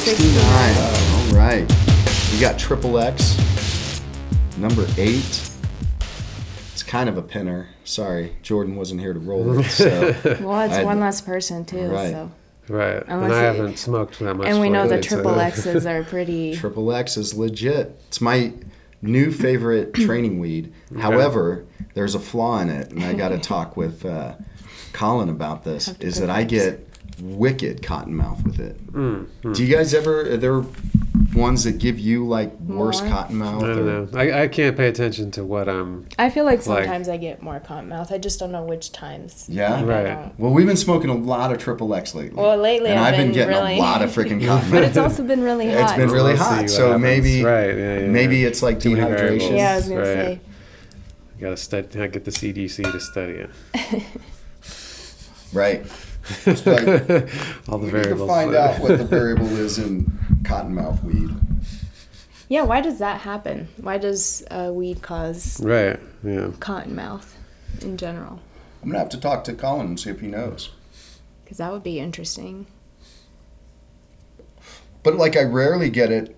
69. All right. We got Triple X, number eight. It's kind of a pinner. Sorry, Jordan wasn't here to roll it. So, Well, it's I- one less person too. Right. So, Right. and I it- haven't smoked that much. and we know the lately, so- triple X's are pretty. Triple X is legit. It's my new favorite training weed. However, there's a flaw in it, and I got to talk with uh, Colin about this. Is that I confess. get wicked cottonmouth with it. Mm, mm. Do you guys ever? Are there ones that give you like worse More? cottonmouth? I don't know. I, I can't pay attention to what um. I feel like Like- sometimes I get more cotton mouth. I just don't know which times. Yeah? Like, Right. Well, we've been smoking a lot of triple X lately. Well, lately and I've I've been, been getting really- a lot of freaking cotton But it's also been really hot. It's been really We'll hot, so happens. maybe Right, yeah, yeah, maybe yeah. it's like Too many dehydration. yeah, I was gonna Right. say. You gotta study. Get the CDC to study it. Right. It's like, All the we need to variables. find out what the variable is in cottonmouth weed. Yeah, why does that happen? Why does uh, weed cause Right. Yeah. cottonmouth in general? I'm gonna have to talk to Colin and see if he knows. Because that would be interesting. But like, I rarely get it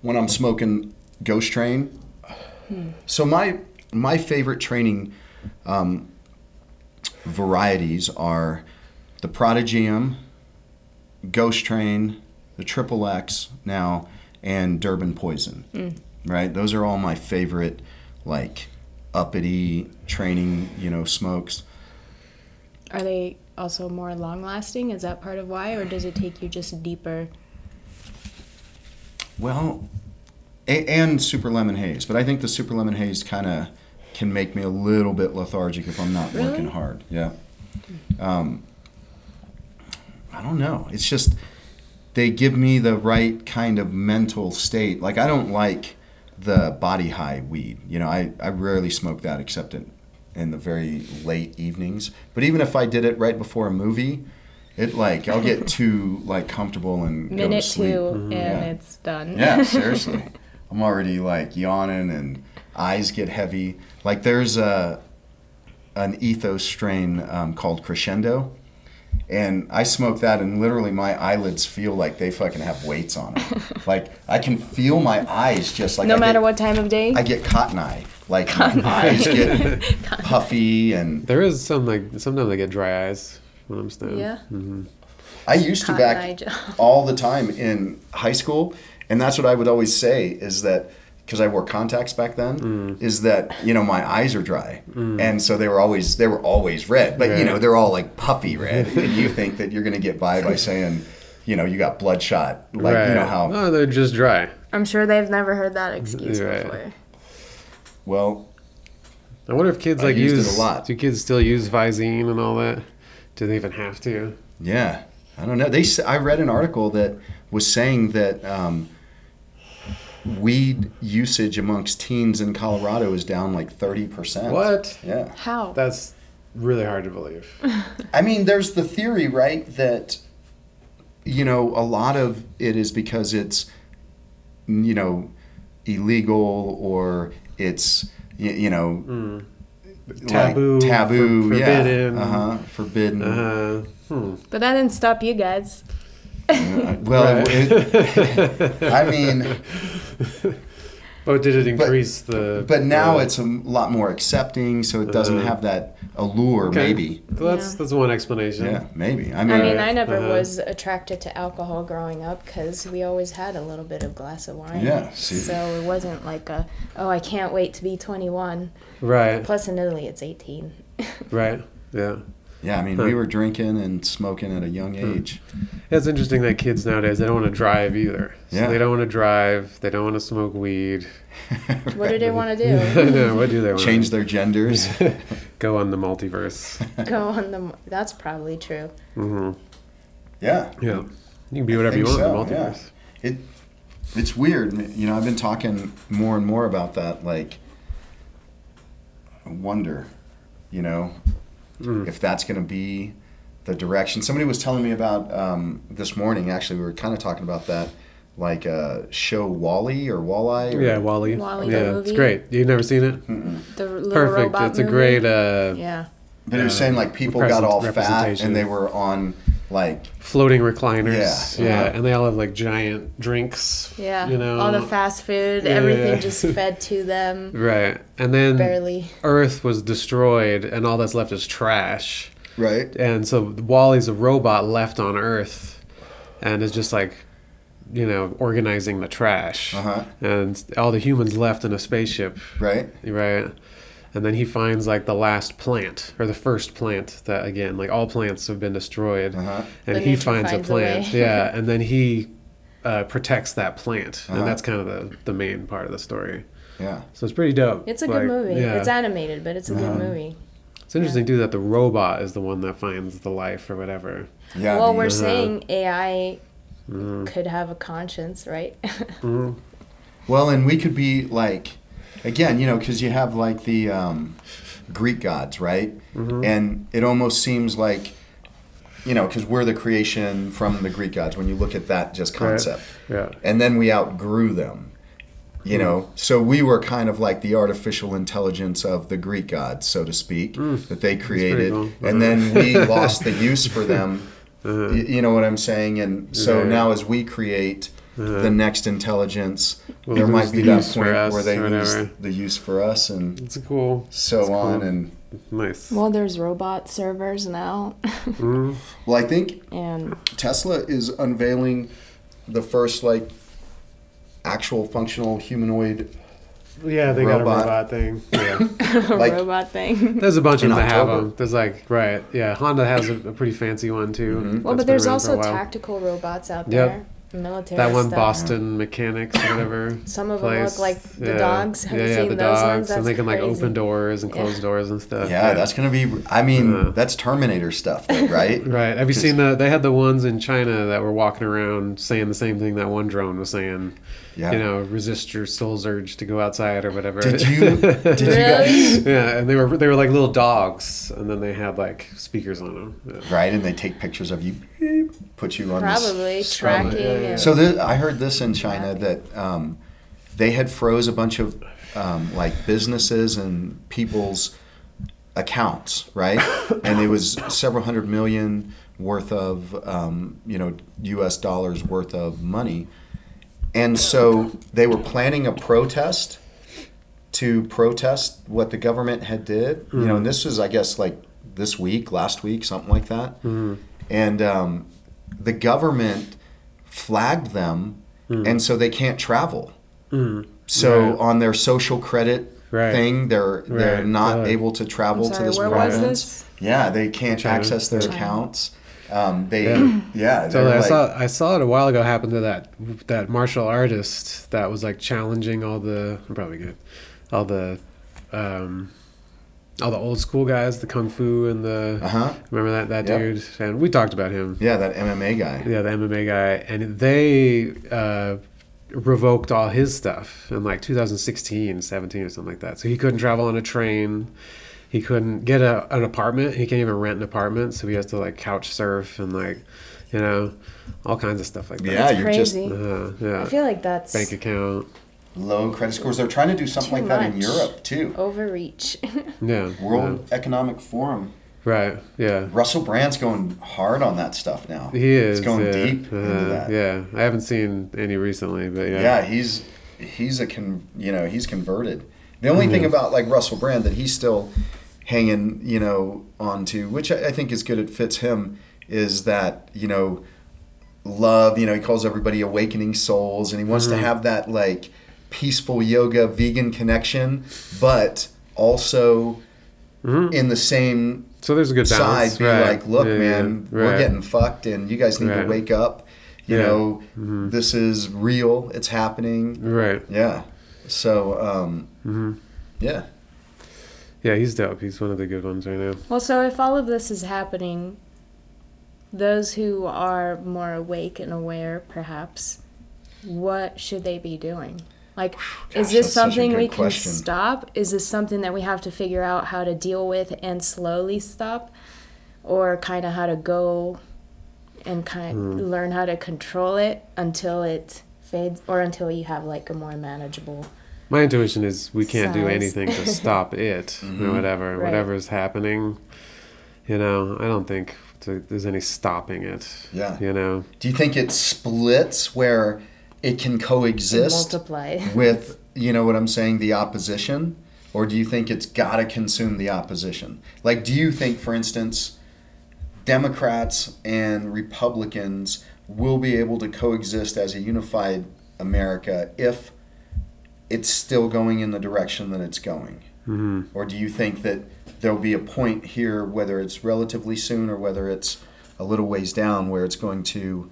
when I'm smoking Ghost Train. So my my favorite training um, varieties are the Prodigium, Ghost Train, the Triple X now, and Durban Poison. Hmm. Right, those are all my favorite, like uppity training, you know, smokes. Are they also more long lasting? Is that part of why? Or does it take you just deeper? Well, a- and super lemon haze, but I think the super lemon haze kind of can make me a little bit lethargic if I'm not working hard. Yeah. Um, I don't know. It's just they give me the right kind of mental state. Like I don't like the body high weed. You know, I, I rarely smoke that except in, in the very late evenings. But even if I did it right before a movie, it like I'll get too like comfortable and go to Minute sleep. two, and Yeah. it's done. Yeah, seriously. I'm already like yawning and eyes get heavy. Like there's a an ethos strain um, called Crescendo, and I smoke that, and literally my eyelids feel like they fucking have weights on them. like I can feel my eyes just like no I matter get, what time of day? I get cotton eye. Like my eyes get puffy, and There is some like sometimes I get dry eyes when I'm stoned. Yeah. hmm I used to back all the time in high school, and that's what I would always say is that because I wore contacts back then, Mm. is that you know my eyes are dry, and so they were always they were always red, but you know they're all like puffy red, and you think that you're gonna get by by saying, you know, you got bloodshot, like right. you know how No, they're just dry. I'm sure they've never heard that excuse Right. before. well. I wonder if kids I like used it use a lot. Do kids still use Visine and all that? Do they even have to? Yeah, I don't know. They I read an article that was saying that um, weed usage amongst teens in Colorado is down like thirty percent. What? Yeah. How? That's really hard to believe. I mean, there's the theory, right, that you know a lot of it is because it's you know illegal or it's you know Mm. like, Taboo, taboo, for- forbidden. yeah, uh-huh, forbidden. Uh, hmm. but that didn't stop you guys. Uh, well, Right. it, I mean, Oh, did it But- increase the? but now the- it's a lot more accepting, so it doesn't Uh, have that allure. Okay. Maybe, Well, that's Yeah. that's one explanation. yeah, maybe. I mean, I mean, I never uh-huh. was attracted to alcohol growing up because we always had a little bit of glass of wine. Yeah, see. So it wasn't like a, oh, I can't wait to be 21. Right. Plus, in Italy, it's 18. Right. Yeah. Yeah, I mean, Huh. we were drinking and smoking at a young age. It's interesting that kids nowadays they don't want to drive either. So Yeah. They don't want to drive. They don't want to smoke weed. What do they want to do? know. What do they want? Change their genders. Go on the multiverse. Go on the. That's probably true. Mm-hmm. yeah, Yeah. You can be whatever you think want in the so, yeah. It it's weird. You know, I've been talking more and more about that. Like, I wonder, you know, Mm. if that's going to be the direction. Somebody was telling me about um, this morning. Actually, we were kind of talking about that, like uh, show Wally or Walleye. Or, Yeah, Wally. Wall-E, the yeah, it's great. You've never seen it? Mm-mm. The little Perfect. robot It's a movie. great. Uh, Yeah. But it was Uh, saying like people got all fat and they were on like floating recliners. Yeah. Yeah, Yeah. and they all have like giant drinks. Yeah. you know, all the fast food, Yeah. everything just fed to them. right, and then Barely. Earth was destroyed, and all that's left is trash. right. And so Wally's a robot left on Earth, and is just like, you know, organizing the trash. Uh-huh. And all the humans left in a spaceship, Right. right? And then he finds like the last plant or the first plant that again, like all plants have been destroyed, Uh-huh. and But he finds, finds a a plant. way. yeah, and then he uh, protects that plant, Uh-huh. and that's kind of the the main part of the story. Yeah. So it's pretty dope. It's a Like, good movie. Yeah. It's animated, but it's a Uh-huh. good movie. It's interesting too that the robot is the one that finds the life or whatever. Yeah. well, we're uh-huh. saying AI Mm. could have a conscience, right? Mm. Well, and we could be like, again, you know, because you have like the um, Greek gods, right? Mm-hmm. And it almost seems like, you know, because we're the creation from the Greek gods when you look at that just Right. concept. Yeah. And then we outgrew them, you know? So we were kind of like the artificial intelligence of the Greek gods, so to speak, that they created. And then we lost the use for them. Uh-huh. Y- You know what I'm saying? And so Right. now as we create Uh-huh. the next intelligence, We'll there might be the that point where they or lose the use for us and It's cool. so It's on. cool. And Nice. well, there's robot servers now, Mm. well, I think and Tesla is unveiling the first like actual functional humanoid. Yeah, they got a Robot. robot thing. Yeah. a Like- robot thing. There's a bunch of In them that have them. There's like, right. Yeah, Honda has a, a pretty fancy one too. Mhm. Well, but there's around for a also tactical robots out Yep. There, military That one, stuff. Boston Mechanics or whatever. Some of them look like the Yeah. dogs. Have yeah, you yeah, seen the those dogs, ones? That's and they can like open doors and close Yeah. doors and stuff. Yeah, that's gonna be. I mean, Uh. that's Terminator stuff, though, right? Right. Have you seen the? They had the ones in China that were walking around saying the same thing that one drone was saying. Yeah. You know, resist your soul's urge to go outside or whatever. Did you? Did you guys? Yeah, and they were they were like little dogs, and then they had like speakers on them. Yeah. Right, and they take pictures of you, put you on. this Probably scrub. tracking. yeah, yeah. So this, I heard this in China that um, they had froze a bunch of um, like businesses and people's accounts, right? and it was several hundred million worth of um, you know U.S. dollars worth of money, and so they were planning a protest to protest what the government had did. You know, and this was I guess like this week, last week, something like that, and um, the government flagged them and so they can't travel. Mm. So Right. on their social credit Right. thing, they're they're Right. not Good. able to travel I'm to this where was province. this? Yeah, they can't China. access their China. accounts. Um, they Yeah. yeah, So I like, saw I saw it a while ago happen to that that martial artist that was like challenging all the I'm probably good all the um all the old school guys the kung fu and the uh-huh. remember that that Yep. dude and we talked about him Yeah, that MMA guy. yeah the MMA guy and they uh revoked all his stuff in like 2016 17 or something like that so he couldn't travel on a train he couldn't get a, an apartment he can't even rent an apartment so he has to like couch surf and like you know all kinds of stuff like that Yeah, It's you're just crazy. uh, I feel like that's bank account low credit scores. They're trying to do something Too like that in. Europe too. overreach. yeah World Economic Forum. right yeah Russell Brand's going hard on that stuff now. he is He's going yeah. deep into Uh, that. yeah I haven't seen any recently but yeah Yeah, he's he's a con, you know he's converted. The only thing Mhm. about like Russell Brand that he's still hanging you know onto, which I, I think is good. It fits him is that you know love. You know he calls everybody awakening souls, and he wants Mhm. to have that like peaceful yoga vegan connection, but also Mhm. in the same so there's a good balance side be right. like, look, Yeah, man, yeah. we're getting fucked, and you guys need Right. to wake up. You Yeah. know, Mhm. this is real. It's happening. right Yeah. So, um, hmm yeah. Yeah he's dope he's one of the good ones right now well, so if all of this is happening, those who are more awake and aware, perhaps, what should they be doing? Like, is this that's such a something we question. can stop? Is this something that we have to figure out how to deal with and slowly stop? Or kind of how to go and kind of learn how to control it until it fades or until you have like a more manageable. My intuition is we can't do anything to stop it Mhm. or whatever. Right. Whatever's happening, you know, I don't think there's any stopping it. Yeah. You know. Do you think it splits where it can coexist multiply. with, you know what I'm saying, the opposition? Or do you think it's got to consume the opposition? Like, do you think, for instance, Democrats and Republicans will be able to coexist as a unified America if it's still going in the direction that it's going? hmm Or do you think that there'll be a point here, whether it's relatively soon or whether it's a little ways down, where it's going to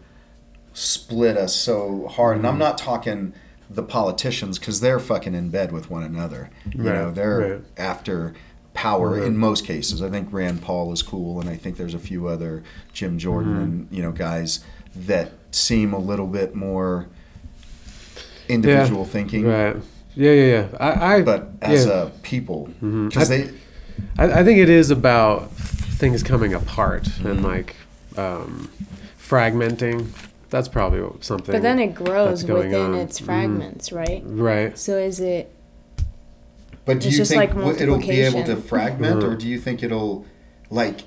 split us so hard? And I'm not talking the politicians because they're fucking in bed with one another. You Right, know, they're right. after power Right. in most cases. I think Rand Paul is cool, and I think there's a few other Jim Jordan Mm-hmm. and you know guys that seem a little bit more individual thinking. Right. Yeah, yeah, yeah. I, I But as yeah. a people, because I- they I, I think it is about things coming apart Mm-hmm. and like um, fragmenting. That's probably something. But then it grows within on. its Mhm. fragments, right? right. So is it But do It's you just think like it'll be able to fragment, or Mhm. do you think it'll, like,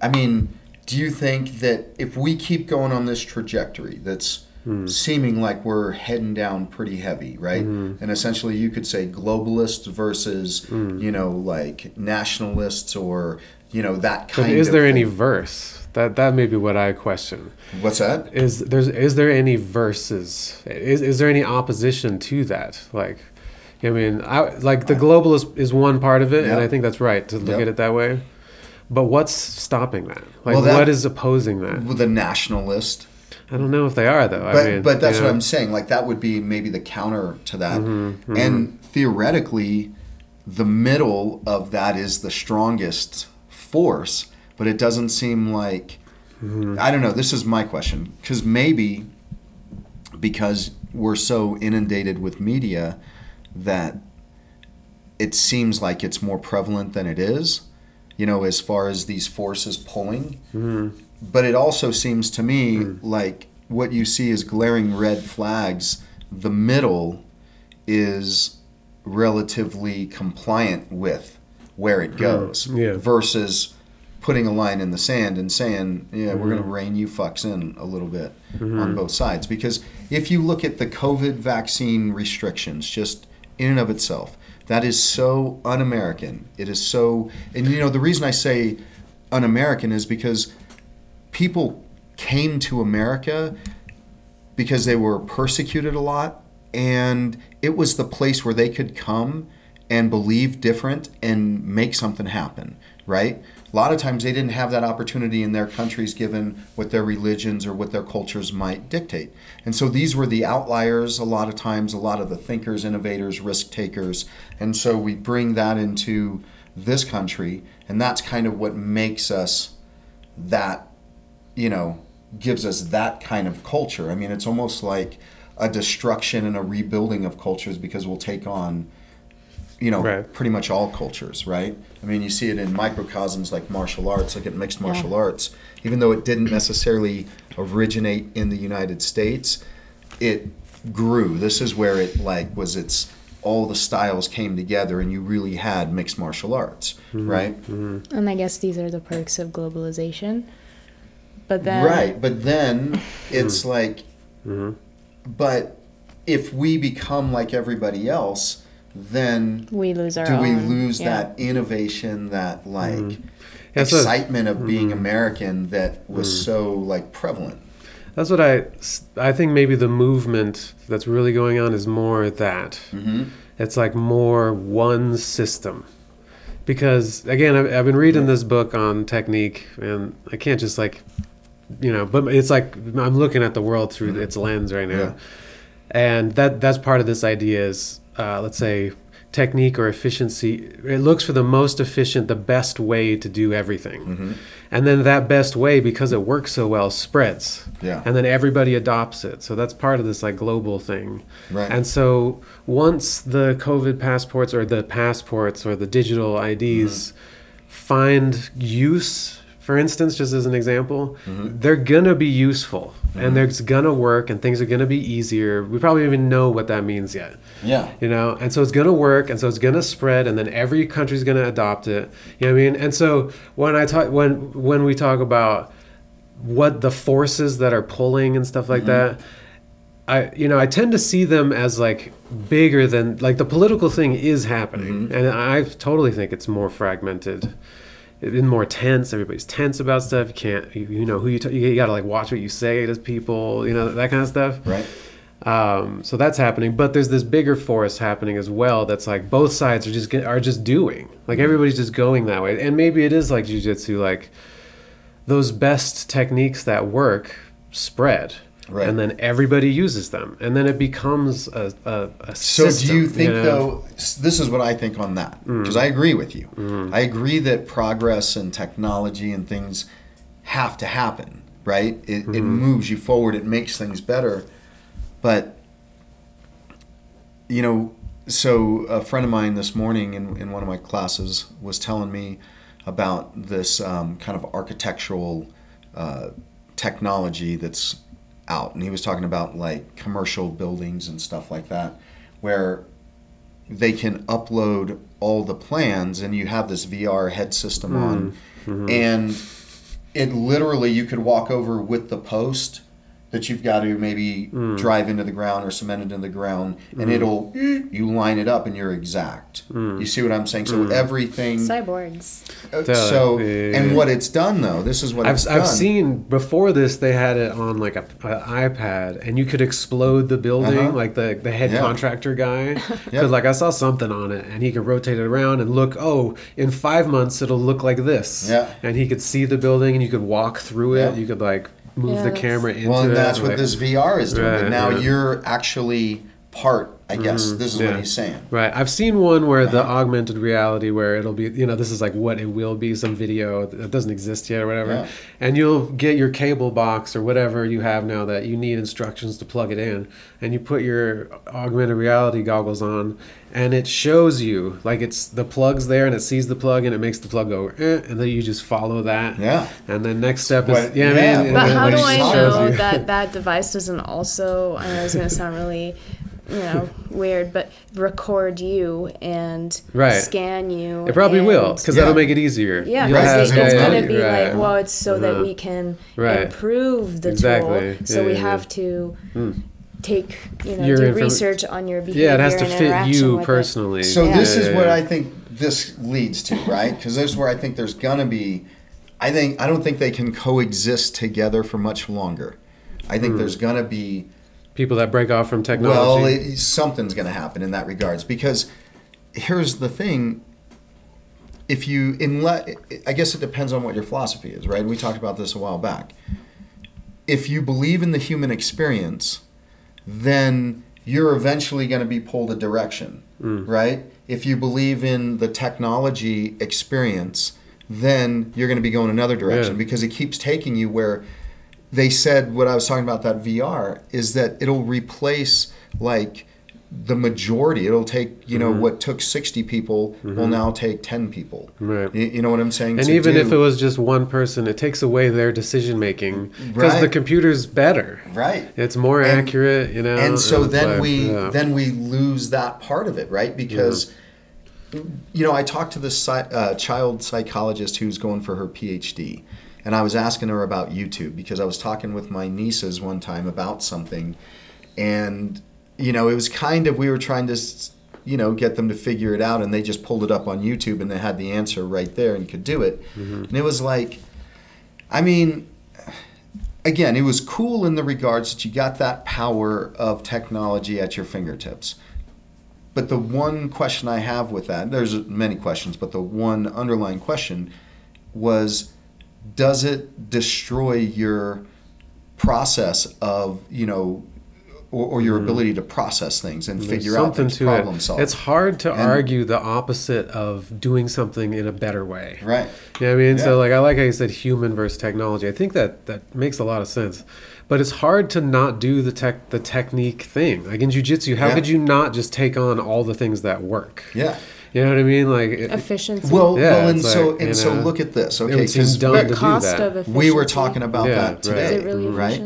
I mean, do you think that if we keep going on this trajectory that's Hmm. seeming like we're heading down pretty heavy, right? Mhm. And essentially you could say globalists versus, Mm. you know, like nationalists or, you know, that kind. But is there any verse? That that may be what I question. What's that? Is there's is there any verses? Is is there any opposition to that? Like, I mean, I like the globalist is one part of it, and I think that's right to look Yep. at it that way. But what's stopping that? Like, Well, that- what is opposing that? With a nationalist. I don't know if they are though. But, I mean, but that's you what. I'm saying. Like that would be maybe the counter to that. Mm-hmm, And theoretically, the middle of that is the strongest force. But it doesn't seem like Mm-hmm. I don't know. This is my question because maybe because we're so inundated with media that it seems like it's more prevalent than it is. You know, as far as these forces pulling Mm-hmm. But it also seems to me hmm. like what you see is glaring red flags. The middle is relatively compliant with where it hmm. goes yeah. versus putting a line in the sand and saying, yeah, we're going to hmm. rein you fucks in a little bit on both sides. Because if you look at the COVID vaccine restrictions, just in and of itself, that is so un American. It is so, and you know, the reason I say un American is because people came to America because they were persecuted a lot and it was the place where they could come and believe different and make something happen right? A lot of times they didn't have that opportunity in their countries given what their religions or what their cultures might dictate. And so these were the outliers a lot of times a lot of the thinkers innovators risk takers. And so we bring that into this country and that's kind of what makes us that you know, gives us that kind of culture. I mean, it's almost like a destruction and a rebuilding of cultures because we'll take on, you know, Right. pretty much all cultures, right? I mean, you see it in microcosms like martial arts, like at mixed martial Yeah. arts. Even though it didn't necessarily originate in the United States, it grew. This is where it like was its all the styles came together and you really had mixed martial arts, mm-hmm. right? Mm-hmm. and I guess these are the perks of globalization. But then right but then it's like Mhm. but if we become like everybody else then we lose our do we own. lose yeah. that innovation that like Yeah, so- excitement of being american that was so like prevalent That's what I I think maybe the movement that's really going on is more that mm-hmm. it's like more one system. Because again, I've, I've been reading this book on technique, and I can't just like, you know, but it's like I'm looking at the world through its lens right now, Yeah. and that that's part of this idea is uh, let's say technique or efficiency. It looks for the most efficient, the best way to do everything, Mm-hmm. and then that best way because it works so well spreads yeah and then everybody adopts it. So that's part of this like global thing. right And so once the COVID passports or the passports or the digital IDs find use for instance, just as an example, Mm-hmm. they're gonna be useful and mm-hmm. they're gonna work and things are gonna be easier. We probably even know what that means yet. Yeah. You know, and so it's gonna work and so it's gonna spread and then every country's gonna adopt it. You know what I mean? And so when I talk when when we talk about what the forces that are pulling and stuff like mm-hmm. that, I you know I tend to see them as like bigger than like the political thing is happening, mm-hmm. and I totally think it's more fragmented. It's more tense. Everybody's tense about stuff. You can't, you, you know, who you, t- you gotta like watch what you say to people, you know, that kind of stuff. Right. Um, so that's happening, but there's this bigger force happening as well. That's like both sides are just are just doing. Like everybody's just going that way, and maybe it is like jujitsu. Like those best techniques that work spread, Right. and then everybody uses them, and then it becomes a a, a So system, do you think know? though? This is what I think on that because I agree with you. I agree that progress and technology and things have to happen. Right? It, it moves you forward. It makes things better. But you know, so a friend of mine this morning in, in one of my classes was telling me about this um, kind of architectural uh, technology that's out, and he was talking about like commercial buildings and stuff like that, where they can upload all the plans, and you have this VR head system on, mm-hmm. Mm-hmm. and it literally you could walk over with the post that you've got to maybe drive into the ground or cement into the ground, and it'll you line it up and you're exact. You see what I'm saying? So everything. Cyborgs. uh, So Yeah, yeah, and what it's done though, this is what I've, it's I've done. seen before this they had it on like a, a iPad and you could explode the building Uh-huh. like the the head Yeah. contractor guy Yep. because like I saw something on it and he could rotate it around and look oh in five months it'll look like this Yeah. and he could see the building and you could walk through it Yeah. you could like move Yeah, the camera into Well, and it that's what like- this VR is doing. but now yeah. you're actually part. I guess this is yeah. what he's saying. Right. I've seen one where the augmented reality where it'll be, you know, this is like what it will be, some video that doesn't exist yet or whatever. Yeah. And you'll get your cable box or whatever you have now that you need instructions to plug it in. And you put your augmented reality goggles on and it shows you like it's the plug's there and it sees the plug and it makes the plug go, eh, and then you just follow that. Yeah. And then next step is, What- yeah, I yeah, mean, and But then how do I know you. that that device doesn't also? I know it's going to sound really, you know, weird, but record you and Right. scan you. It probably and- will because Yeah. that'll make it easier. Yeah, because because it's gonna be right. like, well, it's so that Uh-huh. we can Right. improve the Exactly. tool. So Yeah, we yeah, have yeah. to take, you know, Your do inform- research on your behavior. Yeah, it has to fit you with it. personally. So Yeah. this is Yeah, what. I think this leads to, right? Because this is where I think there's gonna be. I think I don't think they can coexist together for much longer. I think there's gonna be people that break off from technology. well, it, something's gonna happen in that regards because here's the thing. If you unless I guess it depends on what your philosophy is, right? We talked about this a while back. If you believe in the human experience, then you're eventually going to be pulled a direction, mm. right? If you believe in the technology experience, then you're going to be going another direction Yeah. because it keeps taking you where they said what I was talking about that VR is that it'll replace like the majority. It'll take you know Mm-hmm. what took sixty people will now take ten people. Right. You, you know what I'm saying? and To even if it was just one person, it takes away their decision making because the computer's better. right. It's more And- accurate, you know. and so then like, we yeah. then we lose that part of it right because you know i talked to this uh, child psychologist who's going for her phd and i was asking her about youtube because i was talking with my nieces one time about something. And you know it was kind of we were trying to you know get them to figure it out and they just pulled it up on youtube and they had the answer right there and could do it. Mm-hmm. And it was like i mean again, it was cool in the regards that you got that power of technology at your fingertips. But the one question I have with that, there's many questions, but the one underlying question was does it destroy your process of, you know, or, or your mm-hmm. ability to process things and. There's figure out something things, to problem it. solve. It's hard to And- argue the opposite of doing something in a better way. right. You know what I mean? Yeah. So like I like how you said human versus technology. I think that that makes a lot of sense. But it's hard to not do the tech the technique thing. Like in jujitsu, how Yeah. could you not just take on all the things that work? Yeah. You know what I mean? Like it, Efficiency. Well, Yeah, well, and it's so and you so look at this. Okay, would seem 'cause dumb the to do cost that. of efficiency. we were talking about Yeah, that right. today, Is it really right?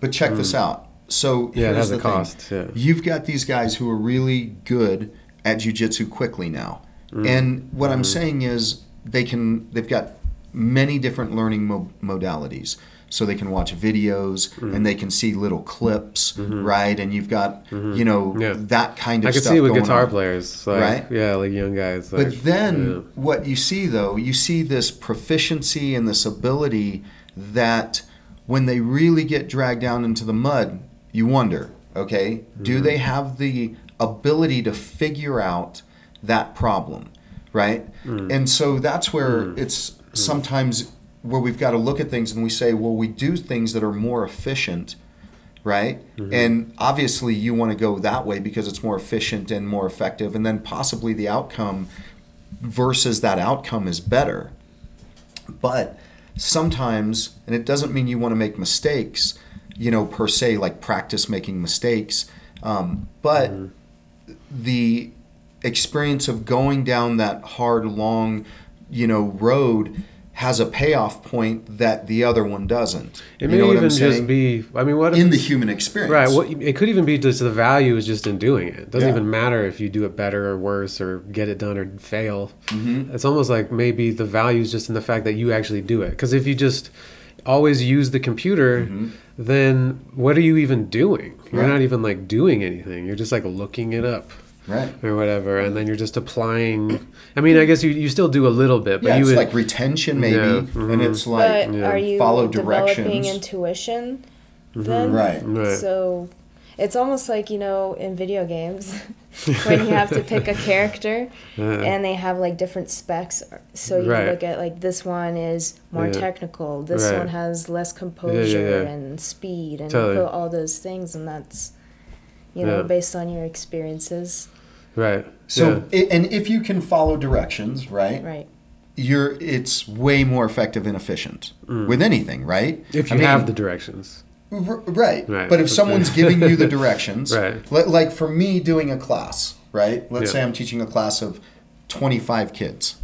But check this out. So Yeah, it here's has the a thing. cost, yeah. You've got these guys who are really good at jujitsu quickly now, Mm. and what Mm-hmm. I'm saying is they can. They've got many different learning mo- modalities. So they can watch videos Mm-hmm. and they can see little clips, right? And you've got you know Yeah. that kind of I can stuff see it with guitar on. players, like, Right? Yeah, like young guys. Like, But then yeah. what you see though, you see this proficiency and this ability that when they really get dragged down into the mud, you wonder, okay, do Mm-hmm. they have the ability to figure out that problem, right? Mm. And so that's where it's sometimes where we've got to look at things and we say, well, we do things that are more efficient right? Mm-hmm. And obviously, you want to go that way because it's more efficient and more effective, and then possibly the outcome versus that outcome is better. But sometimes, and it doesn't mean you want to make mistakes, you know, per se, like practice making mistakes, um, but Mm-hmm. the experience of going down that hard, long, you know, road has a payoff point that the other one doesn't. it you may know what even just be. I mean, what in the human experience. Right. What it could even be just the value is just in doing it. It doesn't Yeah. even matter if you do it better or worse or get it done or fail. Mm-hmm. It's almost like maybe the value is just in the fact that you actually do it. Because if you just always use the computer, then what are you even doing? You're Mm-hmm. Right. not even like doing anything. You're just like looking it up Right. or whatever, and then you're just applying. I mean, I guess you, you still do a little bit, but Yeah, you it's would, like retention maybe, Yeah, and it's like but yeah. are you follow developing directions. intuition then? Right. Right. So it's almost like you know in video games when you have to pick a character Uh, and they have like different specs. So you Right. look at like this one is more Yeah. technical. This Right. one has less composure yeah. and speed and Totally. you put all those things and that's you know Yeah. based on your experiences. Right. so. i and if you can follow directions, right, Right. you're it's way more effective and efficient with anything, right? Mm. If I you have the directions. R- right. Right. But if someone's giving you the directions, Right. li- like for me doing a class, right? Let's Yeah. say I'm teaching a class of 25 kids.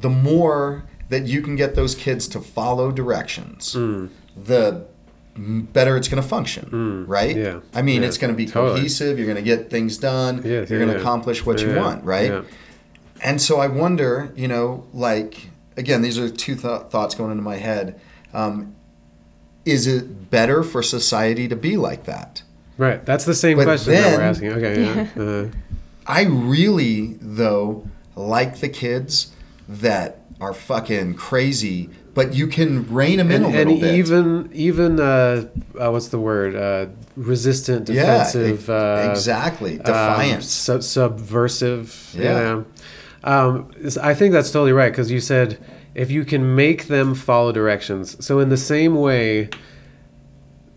The more that you can get those kids to follow directions, Mm. the m- better it's going to function, right? Mm. Yeah. I mean, Yeah. it's going to be Totally. cohesive. You're going to get things done. Yeah, you're yeah, going to accomplish what you want, right? yeah. And so I wonder, you know, like again, these are two th- thoughts going into my head. Um, is it better for society to be like that? Right. That's the same But question that we're asking. Okay. Yeah. Uh, I really, though, like the kids that are fucking crazy, but you can rein them in and, a and little bit. And even even uh, uh, what's the word? Uh, resistant, defensive. uh, exactly. um, Defiance. sub- subversive. You Yeah. know? um, I think that's totally right because you said if you can make them follow directions. So in the same way,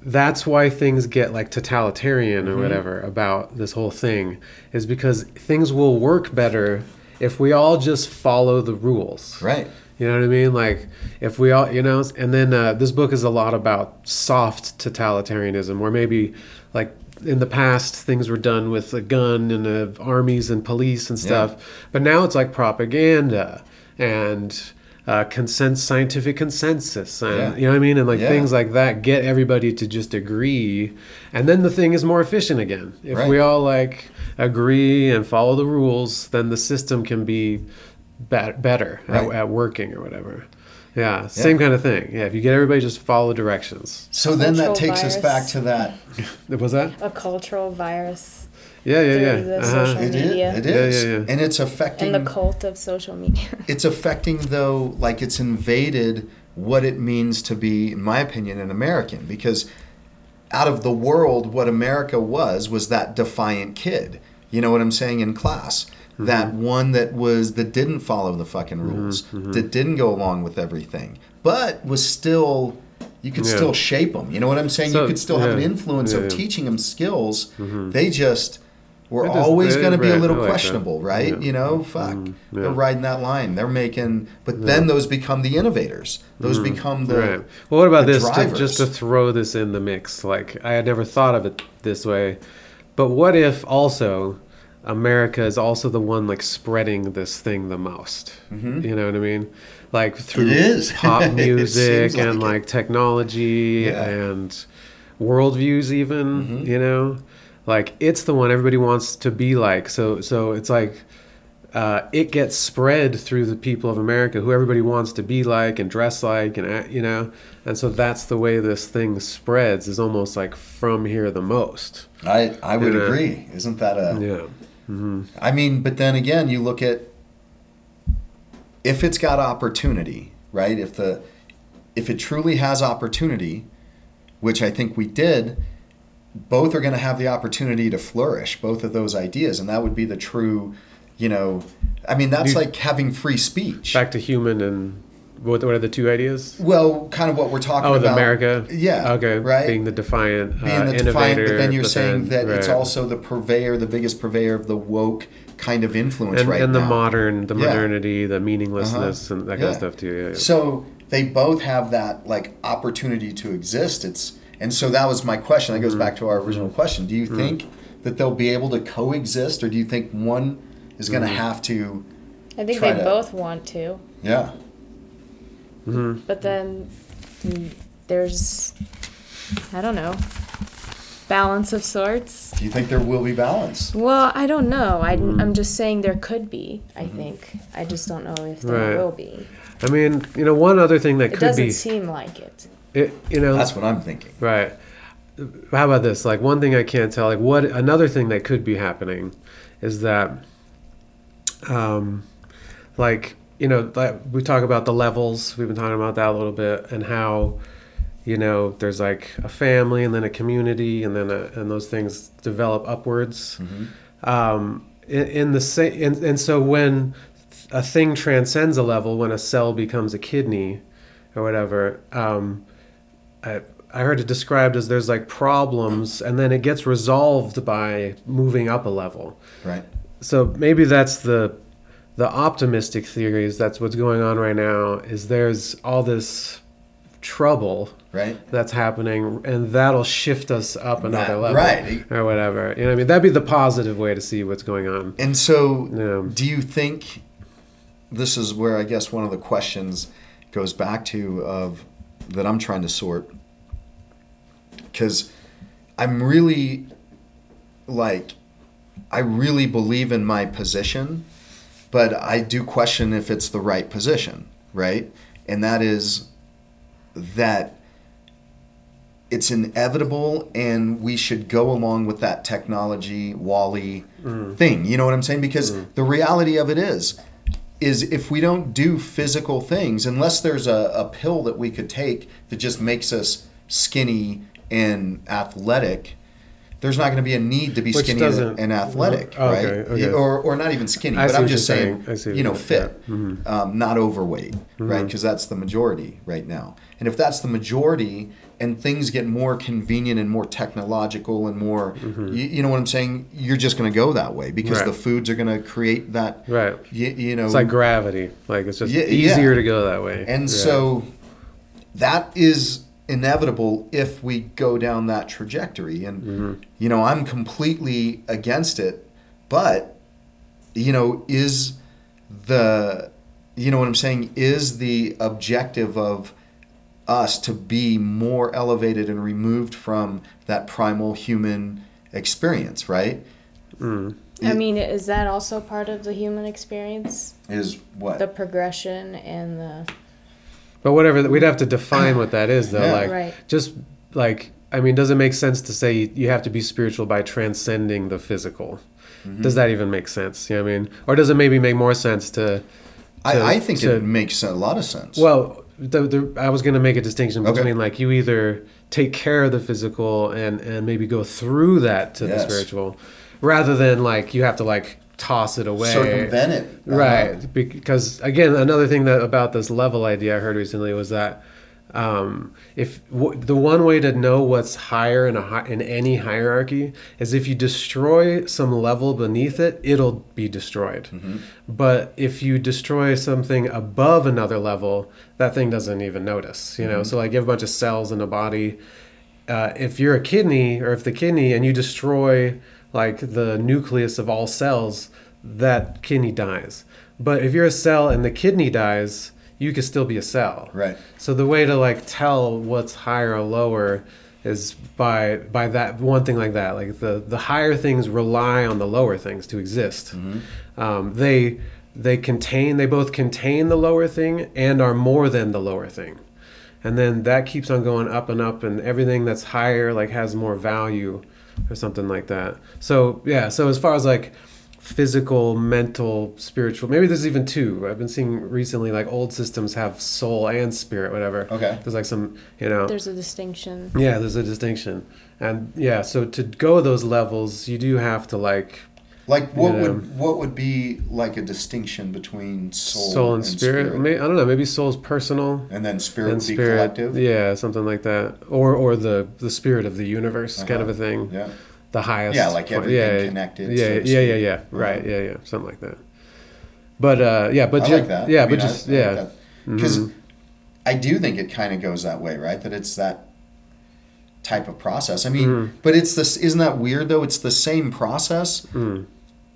that's why things get like totalitarian Mm-hmm. or whatever about this whole thing is because things will work better if we all just follow the rules. right. You know what I mean? Like if we all, you know, and then uh, this book is a lot about soft totalitarianism, where maybe like in the past things were done with a gun and uh, armies and police and stuff, but now it's like propaganda and uh, consent, scientific consensus, and Yeah. you know what I mean, and like Yeah. things like that get everybody to just agree, and then the thing is more efficient again. If we all like agree and follow the rules, then the system can be be- better at, Right. at working or whatever. Yeah, same kind of thing. Yeah, if you get everybody just follow directions. So then that Cultural takes us back to that. Was that? A cultural virus Yeah, yeah, yeah. Through the Uh-huh. social- It is. Media. It Yeah, yeah, yeah. And it's affecting. and the cult of social media. it's affecting though like it's invaded what it means to be in my opinion an american because out of the world what america was was that defiant kid you know what i'm saying in class mm-hmm. that one that was that didn't follow the fucking mm-hmm, rules mm-hmm. that didn't go along with everything but was still you could Yeah. still shape them. You know what I'm saying? So- you could still have an influence yeah, of yeah. teaching them skills. They just were just- always going to be a little like that. questionable, right? Yeah. You know, fuck, Mm, they're riding that line. They're making, but then those become the innovators. Those become the Mm-hmm. right. Well, what about this? To, just to throw this in the mix, like I had never thought of it this way, but what if also America is also the one like spreading this thing the most? You know what I mean? Like through Mm-hmm. pop music and like like technology Yeah. and worldviews, even Mm-hmm. you know, like it's the one everybody wants to be like. So so it's like uh, it gets spread through the people of America, who everybody wants to be like and dress like, and you know, and so that's the way this thing spreads. Is almost like from here the most. I I would agree. Isn't that a? Yeah, I mean, but then again, you look at if it's got opportunity, right? If the if it truly has opportunity, which I think we did, both are going to have the opportunity to flourish. Both of those ideas, and that would be the true, you know. I mean, that's like having free speech. back to human and what? What are the two ideas? well, kind of what we're talking Oh, about. the America. Yeah. Okay. Right. Being the defiant, being uh, the innovator. defiant, but then you're saying that it's also the purveyor, the biggest purveyor of the woke kind of influence and, right and now. the modern, the Yeah. modernity, the meaninglessness, and that kind Yeah. of stuff too. Yeah. So they both have that like opportunity to exist. It's and so that was my question. That goes mm-hmm. back to our original question. Do you mm-hmm. think that they'll be able to coexist, or do you think one is going to mm-hmm. have to? I think Try they to- both want to, Yeah. but then mm, there's, I don't know, balance of sorts. Do you think there will be balance? Well, I don't know. I, Mm-hmm. I'm just saying there could be. I think. I just don't know if there Right. will be. I mean, you know, one other thing that It could be. It doesn't seem like it. It, you know, That's what I'm thinking. Right. How about this? Like one thing I can't tell. Like what another thing that could be happening is that, um, like you know, like we talk about the levels. We've been talking about that a little bit, and how, you know, there's like a family, and then a community, and then a, and those things develop upwards. Um, in, in the same, and, and so when a thing transcends a level, when a cell becomes a kidney, or whatever. Um, I, I heard it described as there's like problems and then it gets resolved by moving up a level. Right. So maybe that's the the optimistic theory is that's what's going on right now is there's all this trouble Right. that's happening and that'll shift us up another level right. or whatever. You know what I mean? That'd be the positive way to see what's going on. And so, Yeah. do you think this is where I guess one of the questions goes back to of that I'm trying to sort. Because I'm really like I really believe in my position, but I do question if it's the right position, right? And that is that it's inevitable and we should go along with that technology wally mm. thing. You know what i'm saying? Because mm. the reality of it is is if we don't do physical things unless there's a, a pill that we could take that just makes us skinny and athletic there's not going to be a need to be Which skinny and, athletic Oh, okay, right okay. or, or not even skinny I but i'm just saying, saying. I see what you know fit yeah. Mhm. um, not overweight, right? Because that's the majority right now. And if that's the majority, and things get more convenient and more technological and more, you, you know what I'm saying? You're just going to go that way because Right. the foods are going to create that. Right. You, you know, It's like gravity. Like it's just Yeah, easier yeah. to go that way. and Yeah. so that is inevitable if we go down that trajectory. And, Mm-hmm. you know, I'm completely against it. But, you know, is the, you know what I'm saying? Is the objective of us to be more elevated and removed from that primal human experience, right? Mm. I mean, is that also part of the human experience? Is what? The progression and the But whatever, we'd have to define what that is, though. Yeah. Like, Right. just like, I mean, does it make sense to say you have to be spiritual by transcending the physical? Mm-hmm. Does that even make sense? You know what I mean? Or does it maybe make more sense to? to- I, I think to- it makes a lot of sense. Well, the, the, I was going to make a distinction Okay. between like you either take care of the physical and and maybe go through that to the spiritual, rather than like you have to like toss it away. circumvent it. Uh-huh. Right, because again, another thing that about this level idea I heard recently was that um, if w- the one way to know what's higher in a hi- in any hierarchy is if you destroy some level beneath it, it'll be destroyed. But if you destroy something above another level, that thing doesn't even notice. You know, so like you have a bunch of cells in a body. Uh, if you're a kidney, or if the kidney, and you destroy like the nucleus of all cells, that kidney dies. But if you're a cell and the kidney dies, you could still be a cell. Right. So the way to like tell what's higher or lower is by by that one thing like that. Like the the higher things rely on the lower things to exist. Um, they they contain they both contain the lower thing and are more than the lower thing. And then that keeps on going up and up and everything that's higher like has more value or something like that. So yeah, so as far as like physical, mental, spiritual. Maybe there's even two. I've been seeing recently like old systems have soul and spirit, whatever. Okay. There's like some, you know. There's a distinction. yeah, there's a distinction. And yeah, so to go those levels, you do have to like Like what Yeah. would what would be like a distinction between soul, soul, and, spirit. May I don't know, maybe soul's personal and then spirit and would be spirit. collective. Yeah, something like that. Or or the the spirit of the universe kind of Uh-huh. a thing. Yeah. The highest. Yeah, like everything connected, Yeah, to yeah, yeah, yeah. Right. Uh-huh. Yeah, yeah. Something like that. But uh yeah, but I like that. Yeah, I but mean, I- just I yeah. because Mhm. I do think it kind of goes that way, right? That it's that type of process. I mean, Mm. but it's this. Isn't that weird though? It's the same process Mm.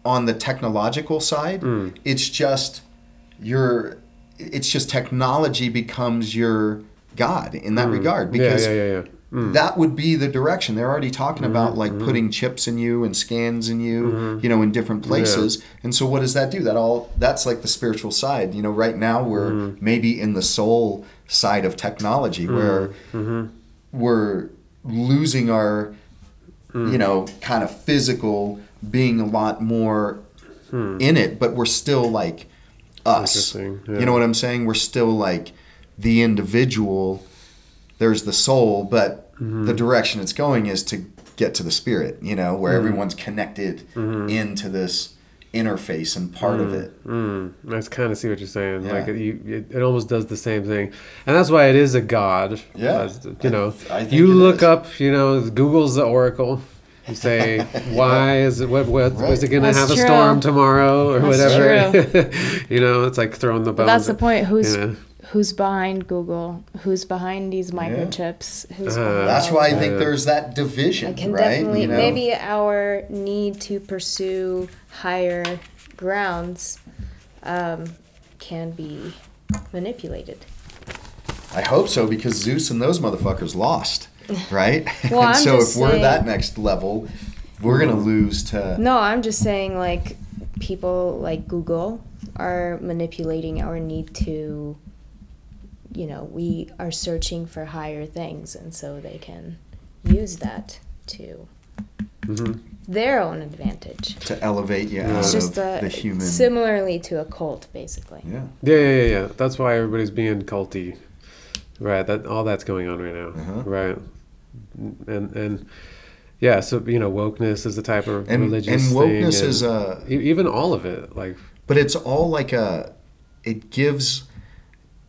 on the technological side. Mm. It's just your. It's just technology becomes your god in that regard because Mm. yeah, yeah, yeah, yeah. Mm. that would be the direction. They're already talking about mm-hmm. like putting mm-hmm. chips in you and scans in you mm-hmm. you know in different places. And so what does that do? That all that's like the spiritual side. You know right now we're mm. maybe in the soul side of technology mm. where we're losing our mm. you know kind of physical being a lot more hmm. in it but we're still like us. Yeah. you know what i'm saying? We're still like the individual. There's the soul, but Mm-hmm. the direction it's going is to get to the spirit, you know, where Mm-hmm. everyone's connected into this interface and part of it. Mm, I kind of see what you're saying. Yeah. Like it, you, it, it almost does the same thing, and that's why it is a god. Yeah. As- you know, I think you look is. up. You know, Google's the oracle. You say, why is it? What? What Right. is it going to That's have a storm tomorrow or That's whatever? you know, it's like throwing the But bones. that's the point. Who's you know. Who's behind Google? Who's behind these microchips? Who's Uh, behind That's why I think there's that division, I can right? definitely You know? maybe our need to pursue higher grounds um, can be manipulated. I hope so because Zeus and those motherfuckers lost, right? Well, and I'm so just if we're saying- that next level, we're gonna lose to. No, I'm just saying like people like Google are manipulating our need to you know, we are searching for higher things and so they can use that to Mhm. their own advantage. To elevate you Yeah. out It's just of a, the human. similarly to a cult basically. yeah. Yeah, yeah, yeah, yeah. That's why everybody's being culty, right? That all that's going on right now, Uh-huh. right? And and yeah, so you know, wokeness is the type of And religious and wokeness thing, is and a even all of it, like but it's all like a it gives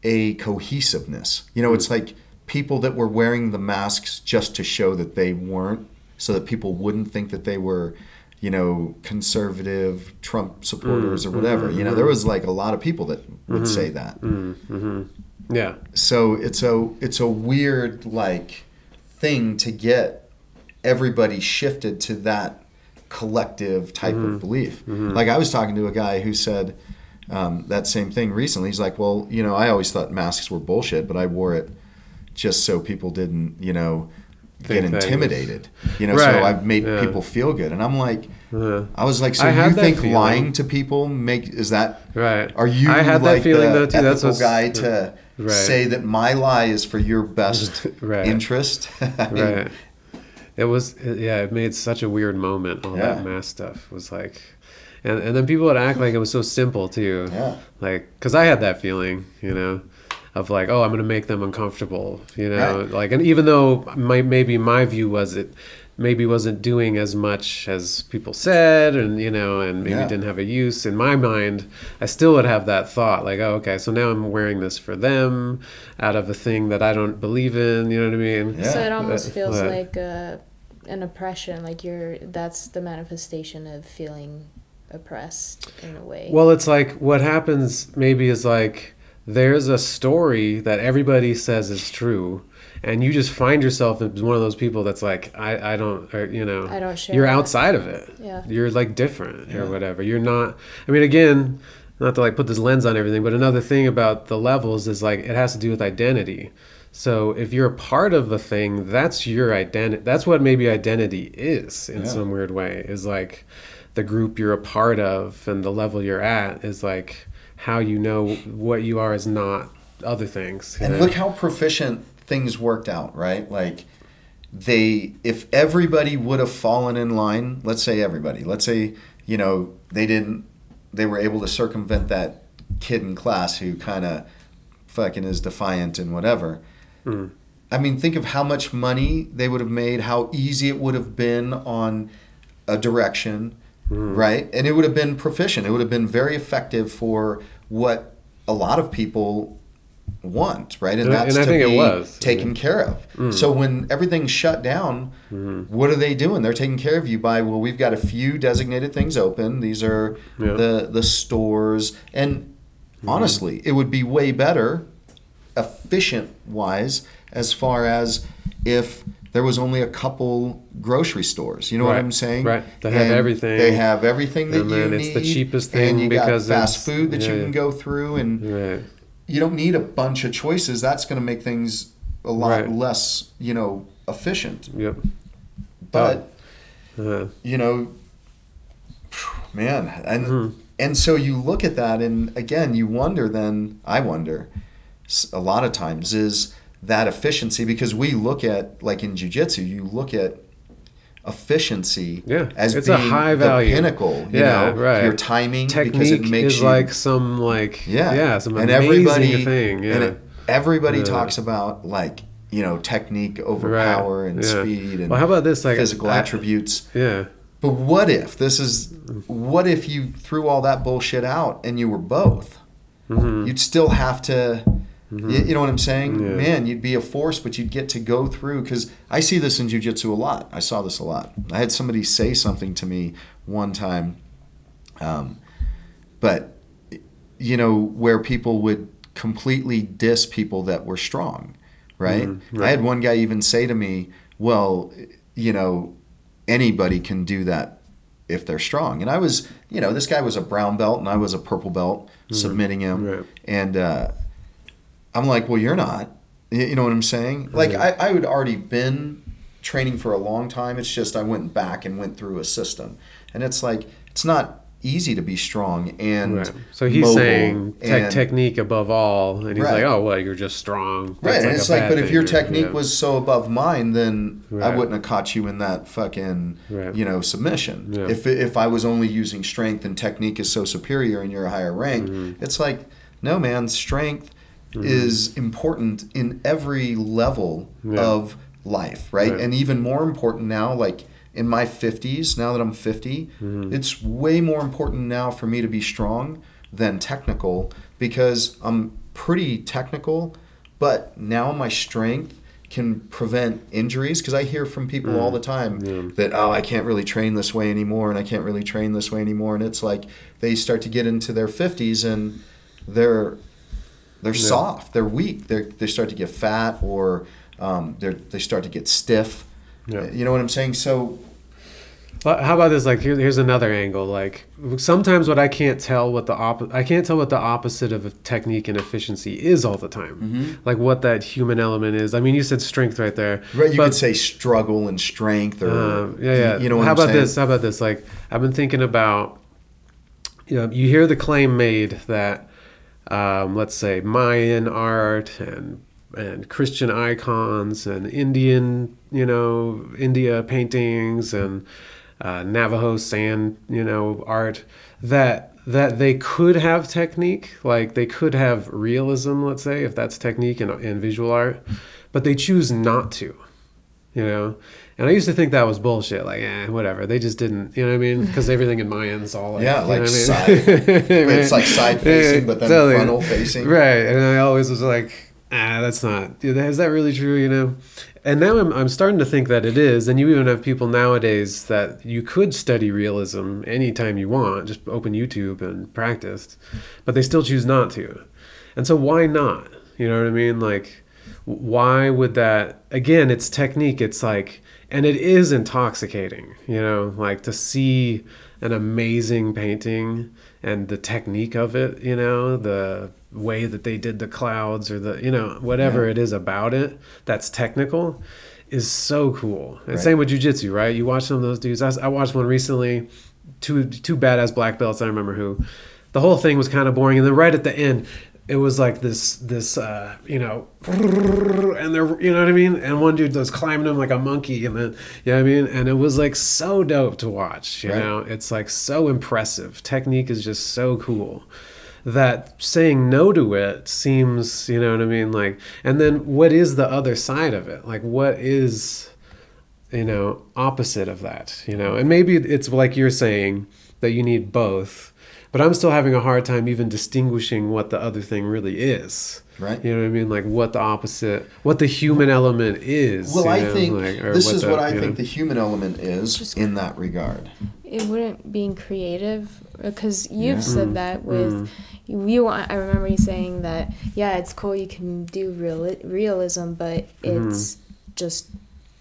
a cohesiveness. You know it's mm. like people that were wearing the masks just to show that they weren't so that people wouldn't think that they were you know conservative trump supporters mm, or whatever. Mm-hmm, you know there mm-hmm. was like a lot of people that would mm-hmm, say that. mm-hmm. yeah, so it's a it's a weird like thing to get everybody shifted to that collective type of belief. Like I was talking to a guy who said um, that same thing recently. He's like, "Well, you know, I always thought masks were bullshit, but I wore it just so people didn't, you know." Get intimidated, you know. So I made yeah. people feel good, and I'm like, uh, I was like, so you think feeling. lying to people make is that right. are you I had like that feeling the though too. That's what's guy to Right. say that my lie is for your best Right. interest? I mean, right. It was yeah. It made such a weird moment. All Yeah. that mass stuff was like, and and then people would act like it was so simple too. Yeah. Like, cause I had that feeling, you know, of like, oh, I'm gonna make them uncomfortable, you know, Right. like, and even though my maybe my view was it maybe wasn't doing as much as people said and you know and maybe Yeah. didn't have a use in my mind i still would have that thought like oh okay so now i'm wearing this for them out of a thing that i don't believe in you know what i mean Yeah. So it almost But- feels but- like uh, an oppression, like you're that's the manifestation of feeling oppressed in a way. Well, it's like what happens maybe is like there's a story that everybody says is true, and you just find yourself as one of those people that's like, I, I don't, or, you know, I don't share You're that. outside of it. Yeah. You're like different Yeah. or whatever. You're not. I mean, again, not to like put this lens on everything, but another thing about the levels is like it has to do with identity. So if you're a part of a thing, that's your identity. That's what maybe identity is in Yeah. some weird way. Is like the group you're a part of and the level you're at is like how you know what you are is not other things. And know? look how proficient things worked out, right? Like they if everybody would have fallen in line, let's say everybody, let's say, you know, they didn't they were able to circumvent that kid in class who kind of fucking is defiant and whatever. Mm. I mean, think of how much money they would have made, how easy it would have been on a direction, Mm-hmm. right? And it would have been proficient. It would have been very effective for what a lot of people want, right? And I- that's and I to think it be was. taken care of. Mm. So when everything's shut down, mm-hmm. what are they doing? They're taking care of you by well, we've got a few designated things open. These are Yeah. the the stores, and mm-hmm. honestly, it would be way better, efficient wise, as far as if there was only a couple grocery stores. You know what I'm saying? right. That have And everything. They have everything that And you then need. it's the cheapest and thing you because got fast it's- food that you can go through, and Right. you don't need a bunch of choices. That's going to make things a lot Right. less, you know, efficient. Yep. But Uh, you know, man, and Mhm. and so you look at that, and again, you wonder. Then I wonder, a lot of times is that efficiency because we look at like in jujitsu, you look at efficiency Yeah, as it's a being high the value. pinnacle. You Yeah, know, right. Your timing because technique it makes is you like some like yeah, yeah, some and amazing everybody thing. Yeah. and it- everybody Yeah. talks about like you know technique over Right, power and yeah. speed and well, how about this? Like physical I- attributes. Yeah. But what if this is what if you threw all that bullshit out and you were both? hmm You'd still have to you, you know what I'm saying? Yeah. Man, you'd be a force, but you'd get to go through cuz I see this in jiu-jitsu a lot. I saw this a lot. I had somebody say something to me one time um, but you know where people would completely diss people that were strong, right? Mhm, I had one guy even say to me, "Well, you know, anybody can do that if they're strong." And I was, you know, this guy was a brown belt and I was a purple belt, submitting him, Right. and uh, I'm like, "Well, you're not." You know what I'm saying? Like. I, I had already been training for a long time. It's just I went back and went through a system, and it's like it's not easy to be strong and Right. So he's saying te- and- technique above all, and he's Right. like, "Oh, well, you're just strong." Right, and a it's like, but if your or- technique yeah. was so above mine, then I wouldn't have caught you in that fucking, Right. you know, submission. Yeah. If if I was only using strength and technique is so superior and you're a higher rank, Mm-hmm. it's like, no, man, strength is important in every level Yeah. of life, right? Right. And even more important now, like in my 50s, now that I'm 50, Mm-hmm. it's way more important now for me to be strong than technical because I'm pretty technical, but now my strength can prevent injuries because I hear from people all the time Mm. Yeah. that oh I can't really train this way anymore and I can't really train this way anymore and it's like they start to get into their 50s and they're they're Yeah. soft they're weak they they start to get fat or um, they they start to get stiff Yeah. you know what I'm saying so But how about this? Like, here, here's another angle. Like, sometimes what I can't tell what the op- I can't tell what the opposite of technique and efficiency is all the time. Mm-hmm. Like, what that human element is. I mean, you said strength right there. right you but, could say struggle and strength or um, yeah, yeah. you know what how I'm about saying? this? How about this? Like, I've been thinking about. You know, you hear the claim made that, um, let's say, Mayan art and and Christian icons and Indian, you know, India paintings and uh, Navajo sand, you know, art that that they could have technique, like they could have realism, let's say, if that's technique in, in visual art, but they choose not to. You know. And I used to think that was bullshit. Like, eh, whatever. They just didn't, you know what I mean? Because everything in Mayan's all like, Yeah, like I mean? side- it's like side facing, but then frontal facing. Right. And I always was like, ah, that's not, is that really true, you know? And now I'm, I'm starting to think that it is. And you even have people nowadays that you could study realism anytime you want, just open YouTube and practice, but they still choose not to. And so why not? You know what I mean? Like, why would that, again, it's technique. It's like, and it is intoxicating, you know, like to see an amazing painting and the technique of it, you know, the way that they did the clouds or the, you know, whatever Yeah. it is about it that's technical is so cool. And Right. same with jujitsu, right? You watch some of those dudes. I, I watched one recently, two two badass black belts. I remember who. The whole thing was kind of boring, and then right at the end, it was like this this uh, you know, and they're you know what I mean. And one dude was climbing him like a monkey, and then you know what I mean. And it was like so dope to watch. You Right. know, it's like so impressive. Technique is just so cool that saying no to it seems you know what i mean like and then what is the other side of it like what is you know opposite of that you know and maybe it's like you're saying that you need both but i'm still having a hard time even distinguishing what the other thing really is Right. you know what i mean like what the opposite what the human element is Well, you I know, think like, this is the- what I think know. the human element is Just- in that regard. it wouldn't being creative because you've Yeah. said Mm, that with you, you i remember you saying that yeah it's cool you can do real realism but Mm-hmm. it's just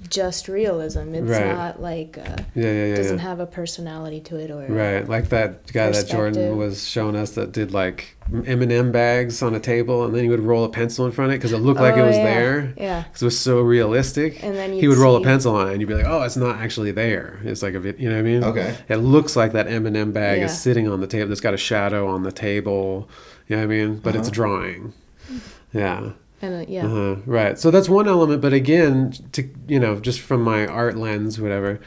just realism it's Right. not like uh, yeah yeah yeah, doesn't yeah. have a personality to it or Right, like that guy that Jordan was showing us that did like M and M bags on a table, and then he would roll a pencil in front of it because it looked like it Oh, was yeah. there. yeah Because it was so realistic. And then he you'd would roll a pencil on it, and you'd be like, "Oh, it's not actually there. It's like a, vid- you know what I mean? Okay. It looks like that M and M bag Yeah. is sitting on the table. It's got a shadow on the table. You know what I mean? But it's a Uh-huh. drawing. Yeah. And uh, yeah Uh-huh. Right. So that's one element, but again, to you know, just from my art lens, whatever,